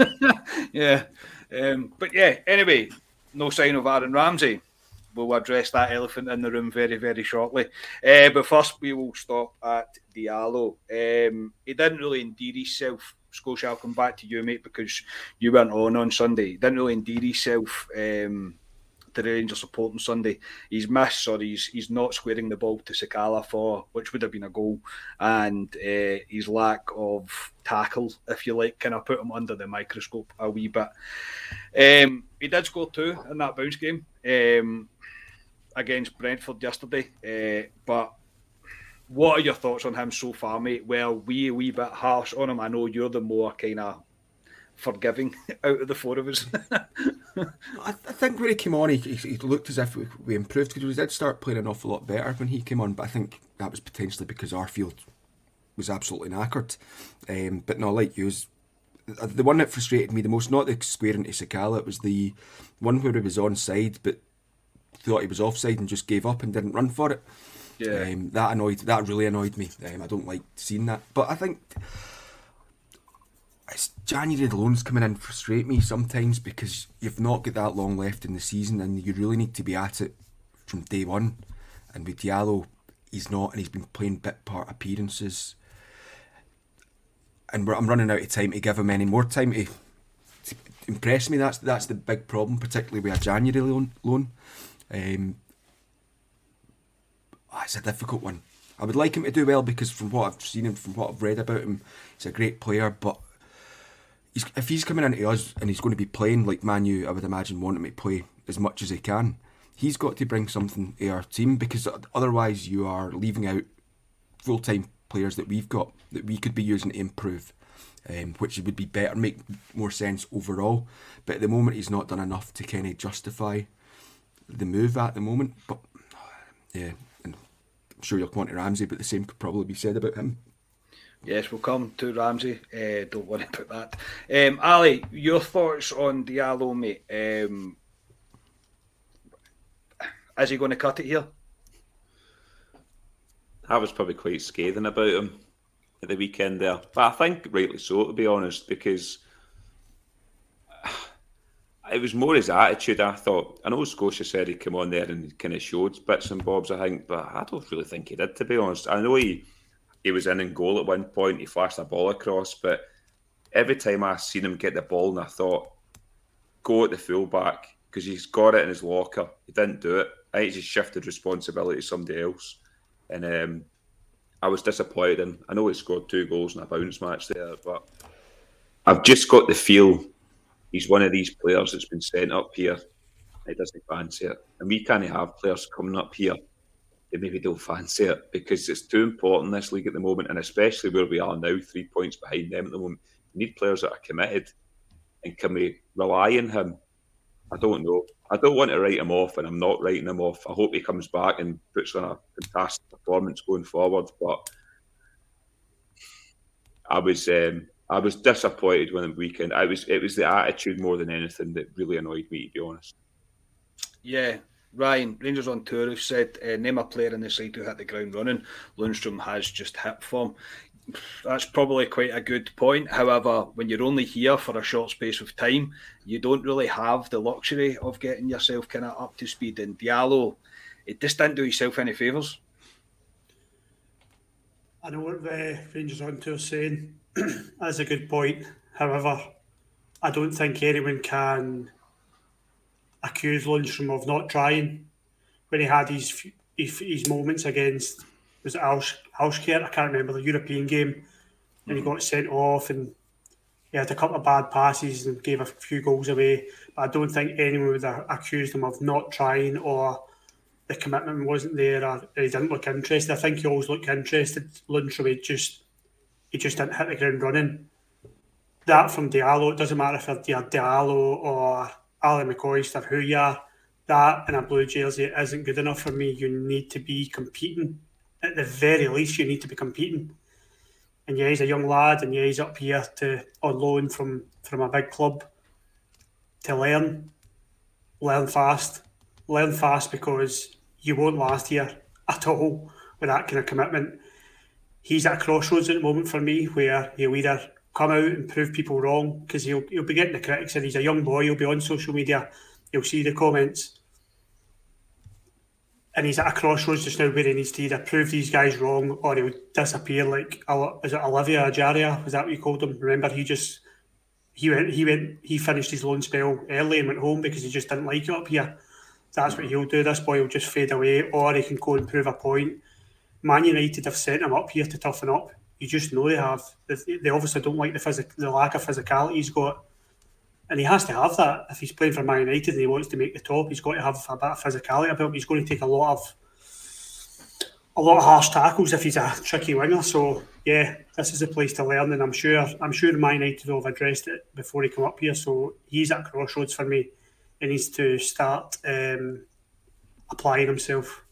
Yeah. yeah. Um, but yeah, anyway, no sign of Aaron Ramsey. We'll address that elephant in the room very, very shortly. Uh, but first, we will stop at Diallo. Um, he didn't really endear himself. Scotia, I'll come back to you, mate, because you went on on Sunday. He didn't really endear himself. Um, the Rangers supporting Sunday. He's missed or he's he's not squaring the ball to Sakala for which would have been a goal, and uh, his lack of tackle, if you like, kind of put him under the microscope a wee bit. Um, he did score two in that bounce game um, against Brentford yesterday, uh, but. What are your thoughts on him so far, mate? Well, we a wee bit harsh on him. I know you're the more kind of forgiving out of the four of us. I, think when he came on, he, he looked as if we, we improved because we did start playing an awful lot better when he came on. But I think that was potentially because Arfield was absolutely knackered. Um, but no, like you, was, the one that frustrated me the most, not the square into Sakala, it was the one where he was onside but thought he was offside and just gave up and didn't run for it. Yeah, um, that annoyed. That really annoyed me. Um, I don't like seeing that. But I think it's January the loans coming in frustrate me sometimes because you've not got that long left in the season and you really need to be at it from day one. And with Diallo, he's not, and he's been playing bit part appearances. And I'm running out of time to give him any more time to, to impress me. That's that's the big problem, particularly with a January loan. loan. Um, oh, it's a difficult one. I would like him to do well because from what I've seen and from what I've read about him, he's a great player. But he's, if he's coming into us and he's going to be playing like Manu, I would imagine want him to play as much as he can. He's got to bring something to our team because otherwise you are leaving out full time players that we've got that we could be using to improve, um, which would be better, make more sense overall. But at the moment, he's not done enough to kind of justify the move at the moment. But yeah, and I'm sure you'll on to Ramsey, but the same could probably be said about him. Yes, we'll come to Ramsey. Uh, don't worry about that. Um, Ali, your thoughts on Diallo, mate? Um, is he going to cut it here? I was probably quite scathing about him at the weekend there, but I think rightly so, to be honest, because it was more his attitude. I thought. I know Scotia said he came on there and kind of showed bits and bobs. I think, but I don't really think he did. To be honest, I know he he was in and goal at one point. He flashed a ball across, but every time I seen him get the ball, and I thought, go at the fullback because he's got it in his locker. He didn't do it. I think he just shifted responsibility to somebody else, and um, I was disappointed. And I know he scored two goals in a bounce match there, but I've just got the feel he's one of these players that's been sent up here. He doesn't fancy it, and we can't have players coming up here. They maybe don't fancy it because it's too important this league at the moment, and especially where we are now, three points behind them at the moment. We need players that are committed, and can we rely on him? I don't know. I don't want to write him off, and I'm not writing him off. I hope he comes back and puts on a fantastic performance going forward. But I was um, I was disappointed when the weekend. I was it was the attitude more than anything that really annoyed me, to be honest. Yeah, Ryan Rangers on tour have said uh, name a player in the side who hit the ground running. Lundstram has just hit form. That's probably quite a good point. However, when you're only here for a short space of time, you don't really have the luxury of getting yourself kind of up to speed. And Diallo, it just didn't do himself any favours. I know what the Rangers on tour saying That's a good point. However, I don't think anyone can accuse Lundstram of not trying when he had his his, his moments against was it Alashkert? I can't remember the European game, mm-hmm. and he got sent off and he had a couple of bad passes and gave a few goals away. But I don't think anyone would have accused him of not trying or the commitment wasn't there or he didn't look interested. I think he always looked interested. Lundstram just he just didn't hit the ground running. That from Diallo, it doesn't matter if you're Diallo or Ali who you are, that in a blue jersey isn't good enough for me. You need to be competing. At the very least, you need to be competing. And yeah, he's a young lad, and yeah, he's up here to on loan from from a big club to learn, learn fast, learn fast because you won't last here at all with that kind of commitment he's at a crossroads at the moment for me where he'll either come out and prove people wrong because he'll, he'll be getting the critics and he's a young boy, he'll be on social media, he'll see the comments. And he's at a crossroads just now where he needs to either prove these guys wrong or he'll disappear like is it Ovie Ejaria? Was that what you called him? Remember he just he went he went he finished his loan spell early and went home because he just didn't like it up here. That's what he'll do. This boy will just fade away, or he can go and prove a point Man United have sent him up here to toughen up. You just know they have. They, obviously don't like the physic, the lack of physicality he's got, and he has to have that if he's playing for Man United and he wants to make the top. He's got to have a bit of physicality about him. He's going to take a lot of a lot of harsh tackles if he's a tricky winger. So yeah, this is a place to learn, and I'm sure I'm sure Man United will have addressed it before he come up here. So he's at crossroads for me. He needs to start um, applying himself.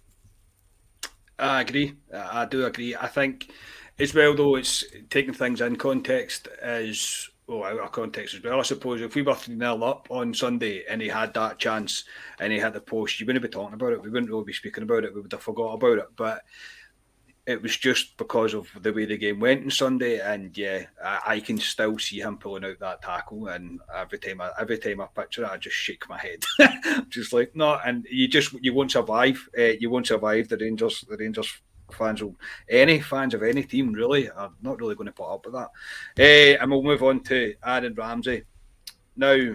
I agree. I do agree. I think as well, though, it's taking things in context is well, out of context as well. I suppose if we were 3 0 up on Sunday and he had that chance and he had the post, you wouldn't be talking about it. We wouldn't really be speaking about it. We would have forgot about it. But it was just because of the way the game went on Sunday, and yeah, I, I, can still see him pulling out that tackle. And every time, I, every time I picture it, I just shake my head, just like no. And you just you won't survive. Uh, you won't survive. The Rangers, the Rangers fans any fans of any team really are not really going to put up with that. Uh, and we'll move on to Aaron Ramsey. Now,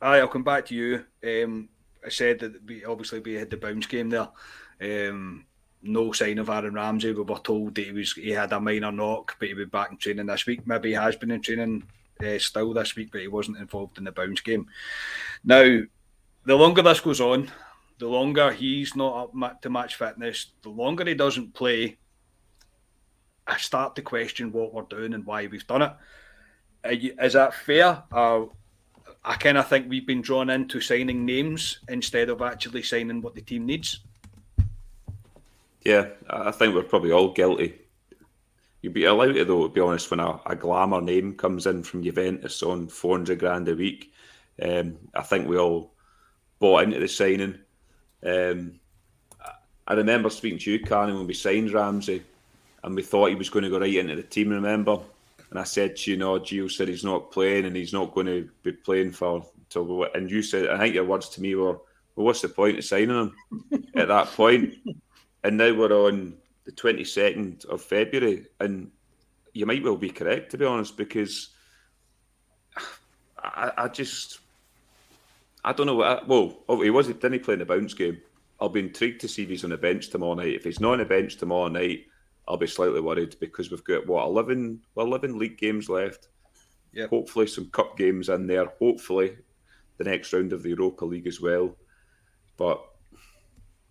I'll come back to you. Um, I said that we obviously we had the bounce game there. Um, no sign of Aaron Ramsey. We were told that he was he had a minor knock, but he'll be back in training this week. Maybe he has been in training uh, still this week, but he wasn't involved in the bounce game. Now, the longer this goes on, the longer he's not up to match fitness, the longer he doesn't play, I start to question what we're doing and why we've done it. Is that fair? Uh, I kind of think we've been drawn into signing names instead of actually signing what the team needs. Yeah, I think we're probably all guilty. You'd be allowed to, though, to be honest, when a, a glamour name comes in from Juventus on 400 grand a week. Um, I think we all bought into the signing. Um, I remember speaking to you, Carney, when we signed Ramsey, and we thought he was going to go right into the team, remember? And I said to you, "No, Gio said he's not playing and he's not going to be playing for So, and you said, I think your words to me were, well, what's the point of signing him at that point? And now we're on the 22nd of February, and you might well be correct, to be honest, because I, I just, I don't know what, I, well, he was, didn't he play in the bounce game? I'll be intrigued to see if he's on the bench tomorrow night. If he's not on the bench tomorrow night, I'll be slightly worried because we've got, what, 11, well, 11 league games left. Yep. Hopefully, some cup games in there. Hopefully, the next round of the Europa League as well. But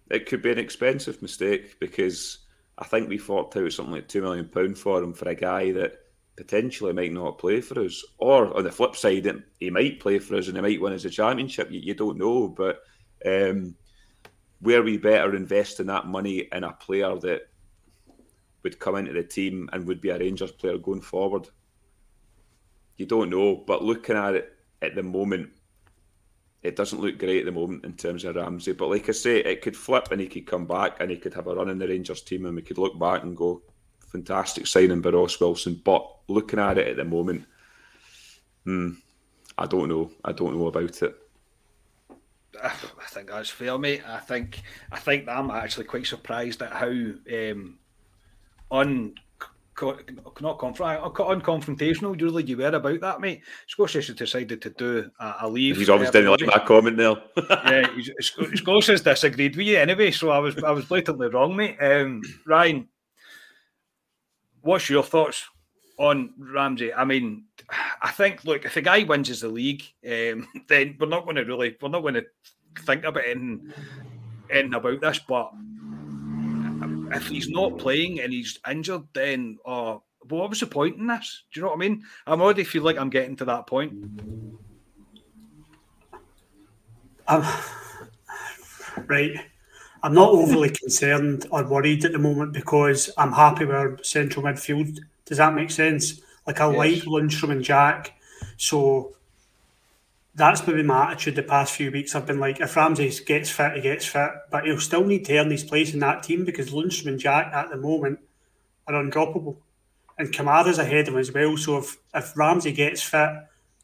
it could be an expensive mistake because I think we forked out something like two million pound for him for a guy that potentially might not play for us. Or on the flip side, he might play for us and he might win us a championship. You, you don't know, but um, where we better invest in that money in a player that would come into the team and would be a Rangers player going forward. You don't know, but looking at it at the moment, it doesn't look great at the moment in terms of Ramsey. But like I say, it could flip and he could come back and he could have a run in the Rangers team and we could look back and go, fantastic signing by Ross Wilson. But looking at it at the moment, hmm, I don't know. I don't know about it. I think that's fair, mate. I think I think I'm actually quite surprised at how um, un not confront, unconfrontational. Usually, you were about that, mate. Scotia's decided to do a, a leave. He's always didn't like my comment there. yeah, Scotia's disagreed with you anyway, so I was I was blatantly wrong, mate. Um, Ryan, what's your thoughts on Ramsey? I mean, I think look, if a guy wins as the league, um, then we're not going to really we're not going to think about anything, anything about this, but if he's not playing and he's injured, then uh, what was the point in this? Do you know what I mean? I'm already feel like I'm getting to that point. Um, right. I'm not overly concerned or worried at the moment because I'm happy with our central midfield. Does that make sense? Like I yes. like Lundstram and Jack, so that's maybe my attitude the past few weeks. I've been like, if Ramsey gets fit, he gets fit, but he'll still need to earn his place in that team because Lundstram and Jack at the moment are undroppable. And Kamara's ahead of him as well. So if, if Ramsey gets fit,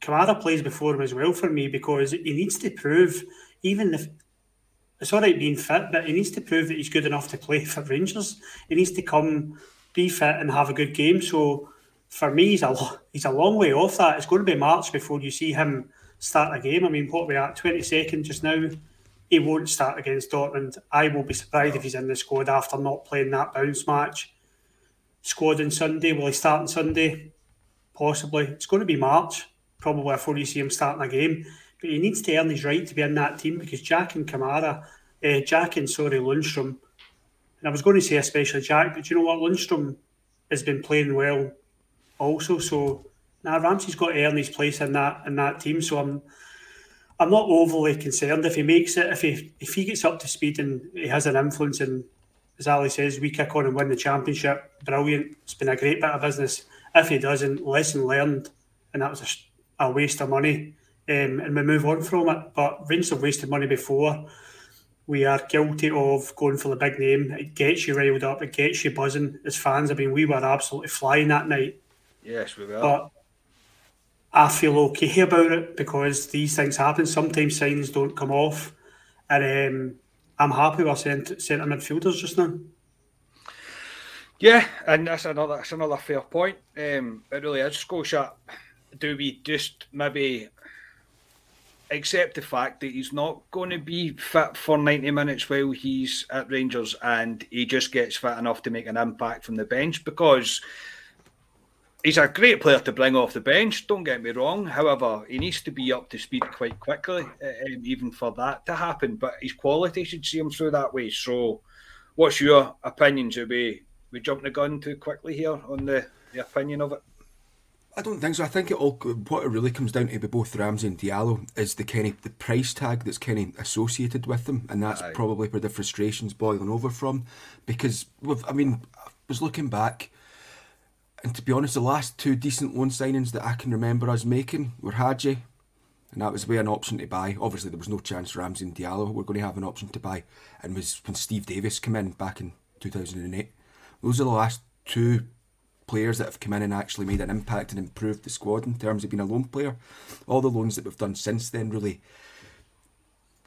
Kamara plays before him as well for me because he needs to prove, even if it's all right being fit, but he needs to prove that he's good enough to play for Rangers. He needs to come, be fit, and have a good game. So for me, he's a he's a long way off that. It's going to be March before you see him start a game. I mean, what are we at? 22nd just now. He won't start against Dortmund. I will be surprised if he's in the squad after not playing that bounce match. Squad on Sunday. Will he start on Sunday? Possibly. It's going to be March, probably before you see him starting a game. But he needs to earn his right to be in that team because Jack and Kamara, uh, Jack and sorry, Lundstram, and I was going to say especially Jack, but you know what? Lundstram has been playing well also. So now Ramsey's got to earn his place in that in that team. So I'm I'm not overly concerned if he makes it. If he if he gets up to speed and he has an influence and as Ali says, we kick on and win the championship. Brilliant. It's been a great bit of business. If he doesn't, lesson learned, and that was a, a waste of money. Um, and we move on from it. But Rangers have wasted money before. We are guilty of going for the big name. It gets you riled up. It gets you buzzing as fans. I mean, we were absolutely flying that night. Yes, we were. But I feel okay about it because these things happen. Sometimes signs don't come off, and um, I'm happy with our centre, centre midfielders just now. Yeah, and that's another that's another fair point. Um, it really is. Scotia, do we just maybe accept the fact that he's not going to be fit for 90 minutes while he's at Rangers and he just gets fit enough to make an impact from the bench? Because he's a great player to bring off the bench. Don't get me wrong. However, he needs to be up to speed quite quickly, um, even for that to happen. But his quality should see him through that way. So, what's your opinion? Should we we jump the gun too quickly here on the, the opinion of it? I don't think so. I think it all what it really comes down to with both Ramsey and Diallo is the kind of the price tag that's kind of associated with them, and that's Aye. probably where the frustrations boiling over from. Because I mean, I was looking back and to be honest, the last two decent loan signings that I can remember us making were Hagi, and that was way an option to buy. Obviously, there was no chance Ramsey and Diallo were going to have an option to buy, and was when Steve Davis came in back in 2008. Those are the last two players that have come in and actually made an impact and improved the squad in terms of being a loan player. All the loans that we've done since then really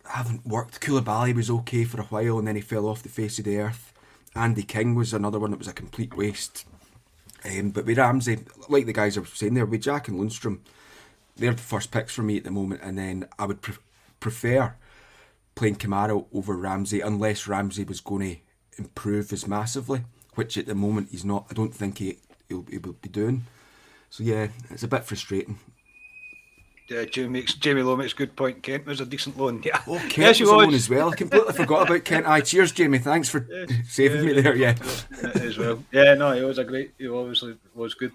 haven't worked. Coulibaly was okay for a while and then he fell off the face of the earth. Andy King was another one that was a complete waste. Um, but with Ramsey, like the guys are saying there, with Jack and Lundstram, they're the first picks for me at the moment. And then I would pre- prefer playing Kamara over Ramsey unless Ramsey was going to improve as massively, which at the moment he's not. I don't think he, he'll, he will be doing. So yeah, it's a bit frustrating. Yeah, Jamie makes Jamie Lowe makes good point. Kent was a decent loan. Yeah, oh, Kent yes, was a loan as well. I completely forgot about Kent. Aye, cheers, Jamie. Thanks for yes, saving yeah, me there. Yeah, as well. Yeah, no, he was a great. He obviously was good.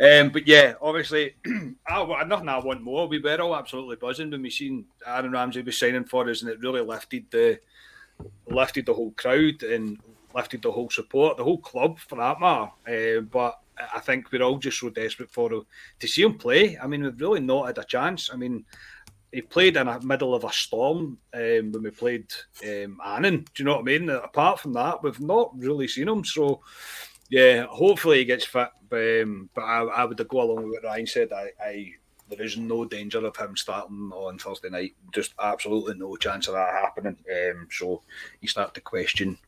Um, but yeah, obviously, I, nothing I want more. We were all absolutely buzzing when we seen Aaron Ramsey was signing for us, and it really lifted the lifted the whole crowd and lifted the whole support, the whole club for that matter. Uh, but I think we're all just so desperate for to see him play. I mean, we've really not had a chance. I mean, he played in the middle of a storm um, when we played um, Annan. Do you know what I mean? Apart from that, we've not really seen him. So, yeah, hopefully he gets fit. Um, but I, I, would go along with what Ryan said. I, I, there is no danger of him starting on Thursday night. Just absolutely no chance of that happening. Um, so you start to question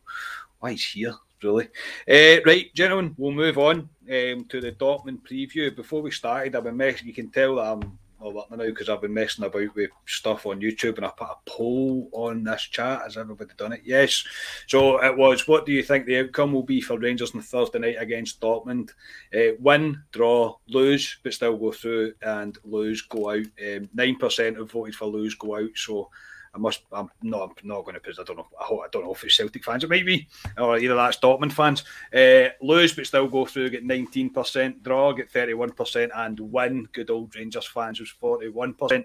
why he's here really. Uh, right, gentlemen, we'll move on um, to the Dortmund preview. Before we started, I've been messing. You can tell that I'm well now because I've been messing about with stuff on YouTube, and I put a poll on this chat. Has everybody done it? Yes. So it was. What do you think the outcome will be for Rangers on Thursday night against Dortmund? Uh, win, draw, lose, but still go through, and lose, go out. Um, nine percent have voted for lose, go out. So I must. I'm not. I'm not going to put. I don't know. I, hope, I don't know if it's Celtic fans. It might be, or either that's Dortmund fans. Uh, lose, but still go through. Get 19%. Draw. Get 31%, and win. Good old Rangers fans was 41%.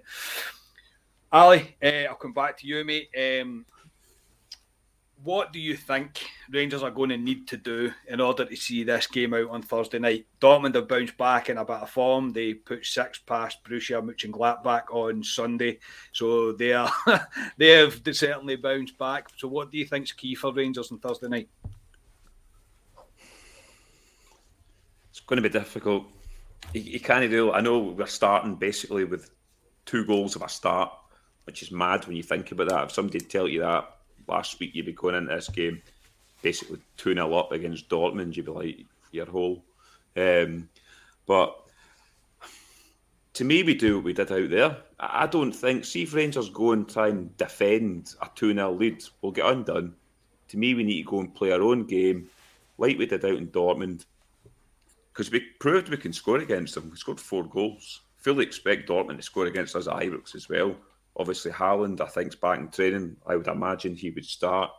Ali, uh, I'll come back to you, mate. Um, what do you think Rangers are going to need to do in order to see this game out on Thursday night? Dortmund have bounced back in a bit of form. They put six past Borussia Mönchengladbach on Sunday, so they are they have certainly bounced back. So, what do you think is key for Rangers on Thursday night? It's going to be difficult. You, you can't do. I know we're starting basically with two goals of a start, which is mad when you think about that. If somebody tell you that last week you'd be going into this game basically 2 0 up against Dortmund, you'd be like, you're whole. Um, but to me, we do what we did out there. I don't think, see if Rangers go and try and defend a 2 0 lead, we'll get undone. To me, we need to go and play our own game like we did out in Dortmund because we proved we can score against them. We scored four goals. Fully expect Dortmund to score against us at Ibrox as well. Obviously, Haaland, I think, is back in training. I would imagine he would start.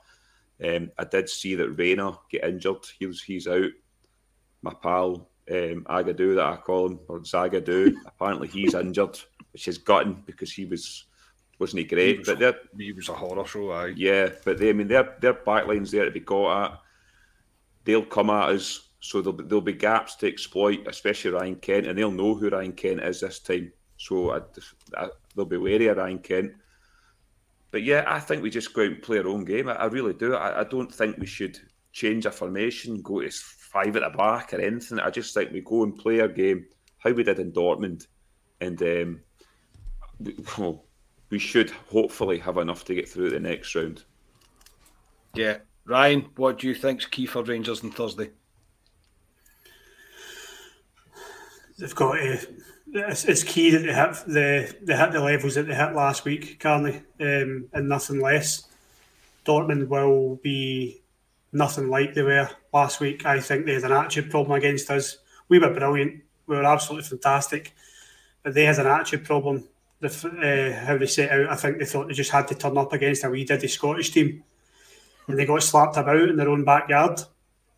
Um, I did see that Reyna get injured. He's he's out. My pal um, that I call him, or Zagadou, apparently he's injured, which is gutting because he was wasn't he great? He was, but they're, he was a horror show. Aye. Yeah, but they, I mean, their their backlines there to be got at. They'll come at us, so there'll be, there'll be gaps to exploit, especially Ryan Kent, and they'll know who Ryan Kent is this time. So I, I, they'll be wary of Ryan Kent. But yeah, I think we just go out and play our own game. I, I really do. I, I, don't think we should change our formation, go to five at the back or anything. I just think we go and play our game how we did in Dortmund, and um, we, well, we should hopefully have enough to get through the next round. Yeah, Ryan, what do you think's key for Rangers on Thursday? They've got to it's, it's key that they hit the they hit the levels that they hit last week, Carney, um, and nothing less. Dortmund will be nothing like they were last week. I think they had an attitude problem against us. We were brilliant. We were absolutely fantastic, but they had an attitude problem. The, uh, how they set out, I think they thought they just had to turn up against a wee diddy Scottish team, and they got slapped about in their own backyard.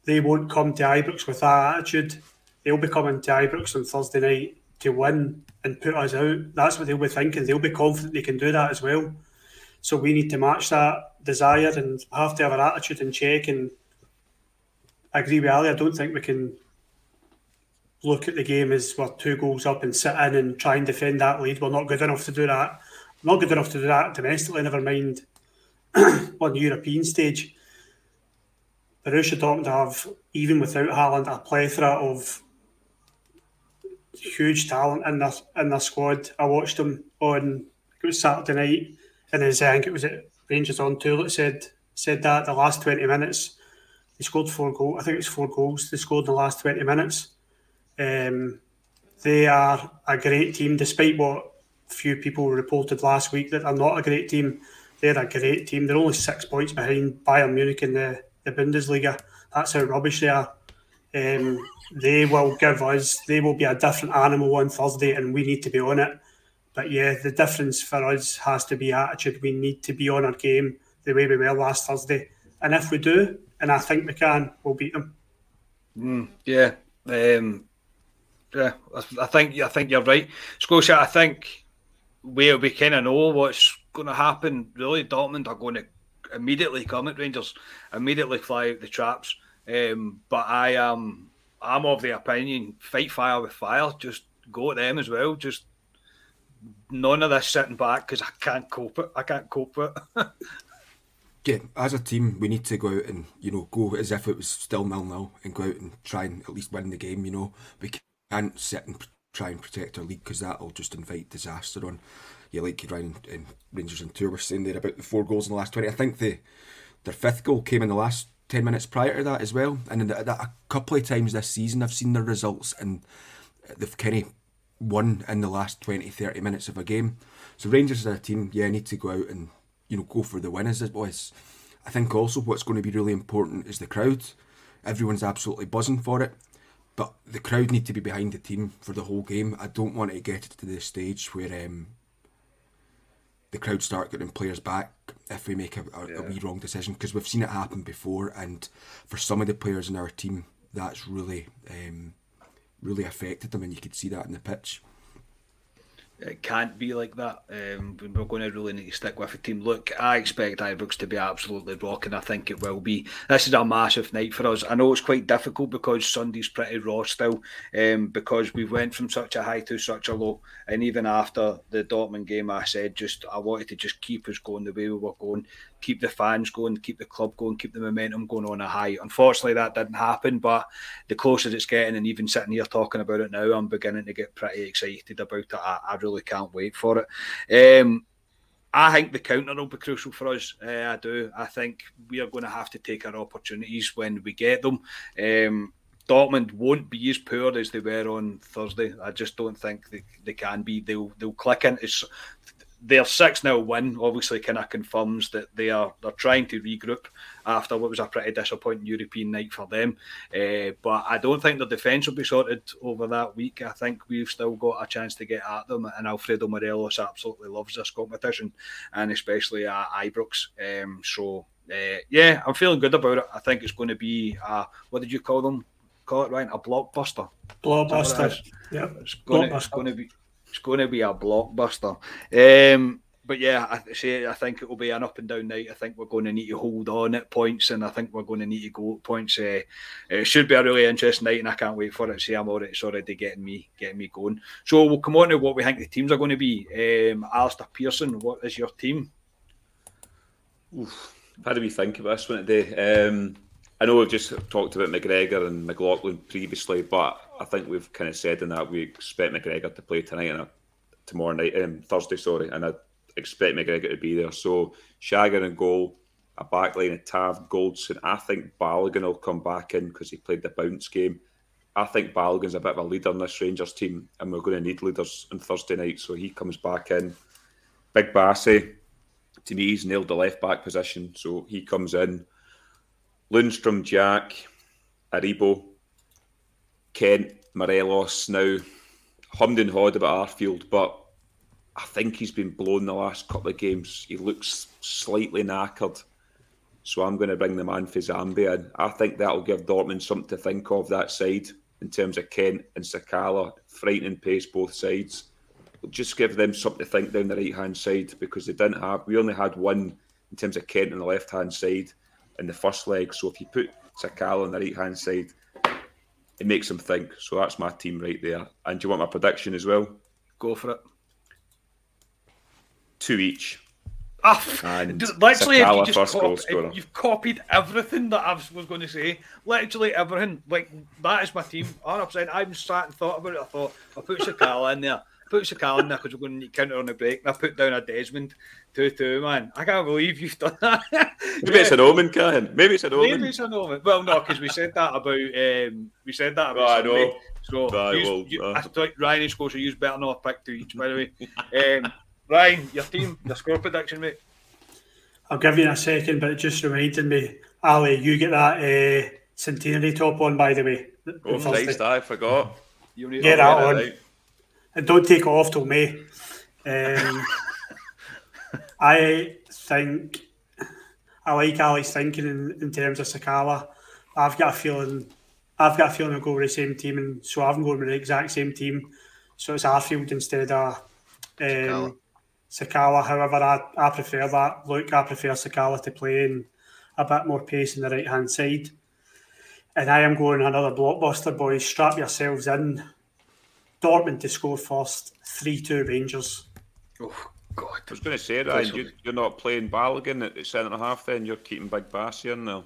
They won't come to Ibrox with that attitude. They'll be coming to Ibrox on Thursday night to win and put us out. That's what they'll be thinking. They'll be confident they can do that as well. So we need to match that desire and have to have our attitude in check. And I agree with Ali. I don't think we can look at the game as we're two goals up and sit in and try and defend that lead. We're not good enough to do that. Not good enough to do that domestically, never mind on the European stage. Borussia Dortmund have, even without Haaland, a plethora of huge talent in their in their squad. I watched them on it was Saturday night, and then I think it was at Rangers on tour that said said that the last twenty minutes they scored four goals. I think it's four goals they scored in the last twenty minutes. Um, they are a great team, despite what few people reported last week that they're not a great team. They're a great team. They're only six points behind Bayern Munich in the, the Bundesliga. That's how rubbish they are. Um, they will give us, they will be a different animal on Thursday, and we need to be on it. But yeah, the difference for us has to be attitude. We need to be on our game the way we were last Thursday. And if we do, and I think we can, we'll beat them. Mm, yeah. Um, yeah, I think I think you're right, Scotia. I think we we kind of know what's going to happen. Really, Dortmund are going to immediately come at Rangers, immediately fly out the traps. Um, but I am I'm of the opinion fight fire with fire. Just go at them as well. Just none of this sitting back because I can't cope it. I can't cope it. yeah, as a team, we need to go out and you know go as if it was still nil nil and go out and try and at least win the game. You know, we can't sit and try and protect our league because that'll just invite disaster on. Yeah, like Ryan and Rangers and Tour were saying there about the four goals in the last 20. I think the their fifth goal came in the last 10 minutes prior to that as well. And that, a couple of times this season, I've seen the results and they've kind of won in the last 20, 30 minutes of a game. So Rangers as a team, yeah, need to go out and, you know, go for the win as it was. I think also what's going to be really important is the crowd. Everyone's absolutely buzzing for it. But the crowd need to be behind the team for the whole game. I don't want to get to the stage where um, the crowd start getting players back if we make a, a, yeah. a wee wrong decision because we've seen it happen before. And for some of the players in our team, that's really, um, really affected them, and you could see that in the pitch it can't be like that. Um, we're going to really need to stick with a team. Look, I expect Ibrox to be absolutely rocking. I think it will be. This is a massive night for us. I know it's quite difficult because Sunday's pretty raw still, um, because we went from such a high to such a low. And even after the Dortmund game, I said just I wanted to just keep us going the way we were going keep the fans going, keep the club going, keep the momentum going on a high. Unfortunately, that didn't happen, but the closer it's getting, and even sitting here talking about it now, I'm beginning to get pretty excited about it. I, I really can't wait for it. Um, I think the counter will be crucial for us. Uh, I do. I think we are going to have to take our opportunities when we get them. Um, Dortmund won't be as poor as they were on Thursday. I just don't think they, they can be. They'll they'll click into their 6 0 win obviously kind of confirms that they are they're trying to regroup after what was a pretty disappointing European night for them. Uh, but I don't think the defence will be sorted over that week. I think we've still got a chance to get at them, and Alfredo Morelos absolutely loves this competition, and especially at Ibrox. Um, so uh, yeah, I'm feeling good about it. I think it's going to be a, what did you call them? Call it right, a blockbuster. Blockbuster. Yeah, it's going, to, it's going to be it's going to be a blockbuster. Um, but yeah, I say I think it will be an up and down night. I think we're going to need to hold on at points, and I think we're going to need to go at points. Uh, it should be a really interesting night, and I can't wait for it. See, I'm already it's already getting me getting me going. So we'll come on to what we think the teams are going to be. Um, Alistair Pearson, what is your team? Oof, do we think about this one today? Um, I know we've just talked about McGregor and McLaughlin previously, but I think we've kind of said in that we expect McGregor to play tonight and tomorrow night, um, Thursday, sorry, and I expect McGregor to be there. So Shagger and goal, a backline of Tav, Goldson. I think Balogun will come back in because he played the bounce game. I think Balogun's a bit of a leader in this Rangers team, and we're going to need leaders on Thursday night, so he comes back in. Big Bassey, to me, he's nailed the left back position, so he comes in. Lundstram, Jack, Aribo, Kent, Morelos. Now, hummed and hawed about Arfield, but I think he's been blown the last couple of games. He looks slightly knackered. So I'm going to bring the man for Zambia in. I think that'll give Dortmund something to think of that side in terms of Kent and Sakala. Frightening pace both sides. We'll just give them something to think down the right hand side because they didn't have, we only had one in terms of Kent on the left hand side in the first leg. So if you put Sakala on the right hand side, it makes them think. So that's my team right there. And do you want my prediction as well? Go for it. Two each. Ah, and literally, if you just cop- you've copied everything that I was going to say. Literally everything. Like that is my team. 100. percent I even sat and thought about it. I thought I'll put Sakala in there. Put Sakala in there because we're going to need counter on the break. And I put down a Desmond two-two. Man, I can't believe you've done that. Maybe it's an omen, Cahan. Maybe it's an omen. Maybe it's an omen. Well, no, because we said that about um, we said that about Oh, I know. So Right, yous- well, you, uh. I thought Ryan and Scotia use better not pick two each. By the way, um, Ryan, your team, your score prediction, mate. I'll give you in a second, but it just reminded me, Ali, you get that uh, centenary top on, by the way. Oh, on Christ, I forgot. You need Get to- that Get it on. right. Don't take off till May. Um, I think I like Ali's thinking in, in terms of Sakala. I've got a feeling I've got a feeling I'll go with the same team and so I've going with the exact same team. So it's Arfield instead of um, Sakala. Sakala. However, I, I prefer that. Look, I prefer Sakala to play in a bit more pace on the right hand side. And I am going another blockbuster, boys. Strap yourselves in. Dortmund to score first, 3 2 Rangers. Oh God. I was going to say, Ryan, you, you're not playing Balogun at the centre half then, you're keeping Big Bassey in there.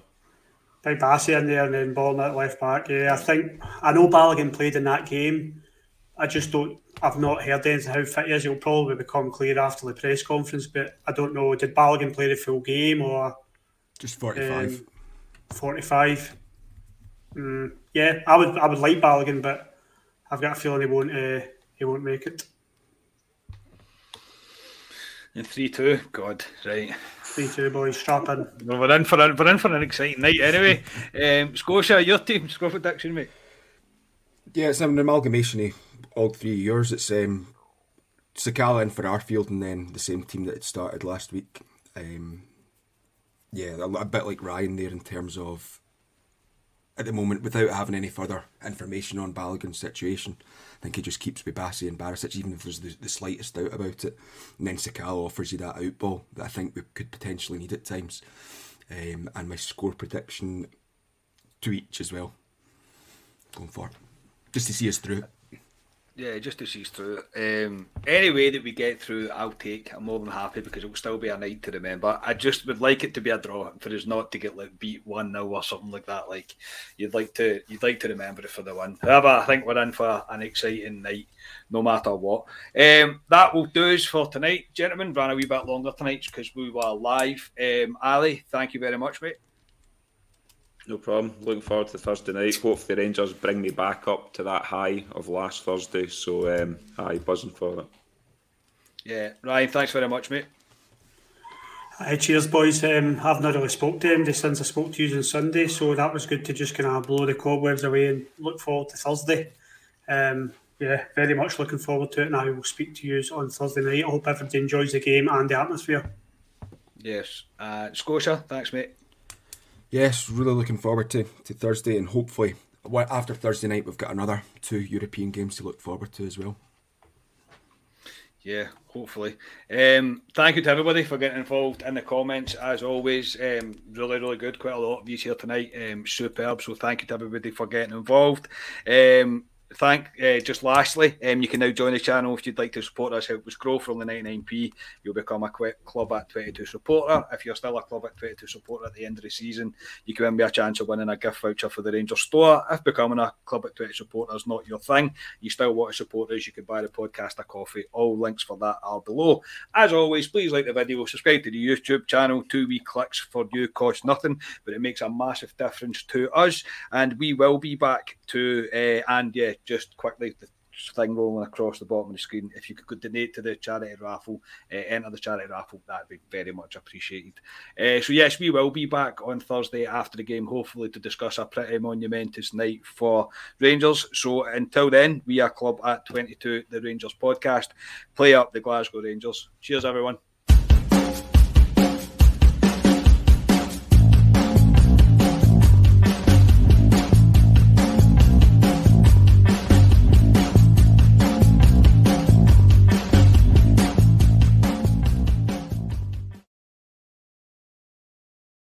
Big Bassey in there and then Ballin at left back. Yeah, I think I know Balogun played in that game. I just don't. I've not heard anything how fit he is. He'll probably become clear after the press conference, but I don't know. Did Balogun play the full game or Just 45. um, forty-five? Mm, yeah, I would. I would like Balogun, but I've got a feeling he won't. Uh, he won't make it. And three two. God, right. Three two boys, strap in. Well, we're in for an, we're in for an exciting night anyway. Um, Scotia, your team score prediction, mate. Yeah, it's an amalgamation of all three years. It's um, Sakala in for Arfield and then the same team that had started last week. Um, yeah, a, a bit like Ryan there in terms of at the moment, without having any further information on Balogun's situation, I think he just keeps with Bassey and Barisic, even if there's the, the slightest doubt about it. And then Sakala offers you that out ball that I think we could potentially need at times. Um, and my score prediction to each as well. Going for. Just to see us through. Yeah, just to see through. Um, any way that we get through, I'll take. I'm more than happy because it will still be a night to remember. I just would like it to be a draw for us not to get like beat one 0 or something like that. Like you'd like to, you'd like to remember it for the win. However, I think we're in for an exciting night, no matter what. Um, that will do us for tonight, gentlemen. Ran a wee bit longer tonight because we were live. Um, Ali, thank you very much, mate. No problem. Looking forward to Thursday night. Hopefully, the Rangers bring me back up to that high of last Thursday. So, um, aye, buzzing for it. Yeah, Ryan, thanks very much, mate. Hi, cheers, boys. Um, I've not really spoke to him since I spoke to you on Sunday, so that was good to just kind of blow the cobwebs away and look forward to Thursday. Um, yeah, very much looking forward to it, and I will speak to you on Thursday night. I hope everybody enjoys the game and the atmosphere. Yes, uh, Scotia, thanks, mate. Yes, really looking forward to, to Thursday and hopefully after Thursday night we've got another two European games to look forward to as well. Yeah, hopefully. Um, thank you to everybody for getting involved in the comments. As always, um, really, really good. Quite a lot of you here tonight. Um, superb. So thank you to everybody for getting involved. Um, thank uh, just lastly, um, you can now join the channel if you'd like to support us. Help us grow from the 99p. You'll become a club at 22 supporter. If you're still a club at 22 supporter at the end of the season, you can win me a chance of winning a gift voucher for the Rangers store. If becoming a club at 22 supporter is not your thing, you still want to support us, you can buy the podcast a coffee. All links for that are below. As always, please like the video, subscribe to the YouTube channel. Two wee clicks for you cost nothing, but it makes a massive difference to us. And we will be back to, uh, and yeah, just quickly, the thing rolling across the bottom of the screen. If you could donate to the charity raffle, uh, enter the charity raffle, that'd be very much appreciated. Uh, so, yes, we will be back on Thursday after the game, hopefully, to discuss a pretty monumentous night for Rangers. So, until then, we are Club at 22, the Rangers podcast. Play up the Glasgow Rangers. Cheers, everyone.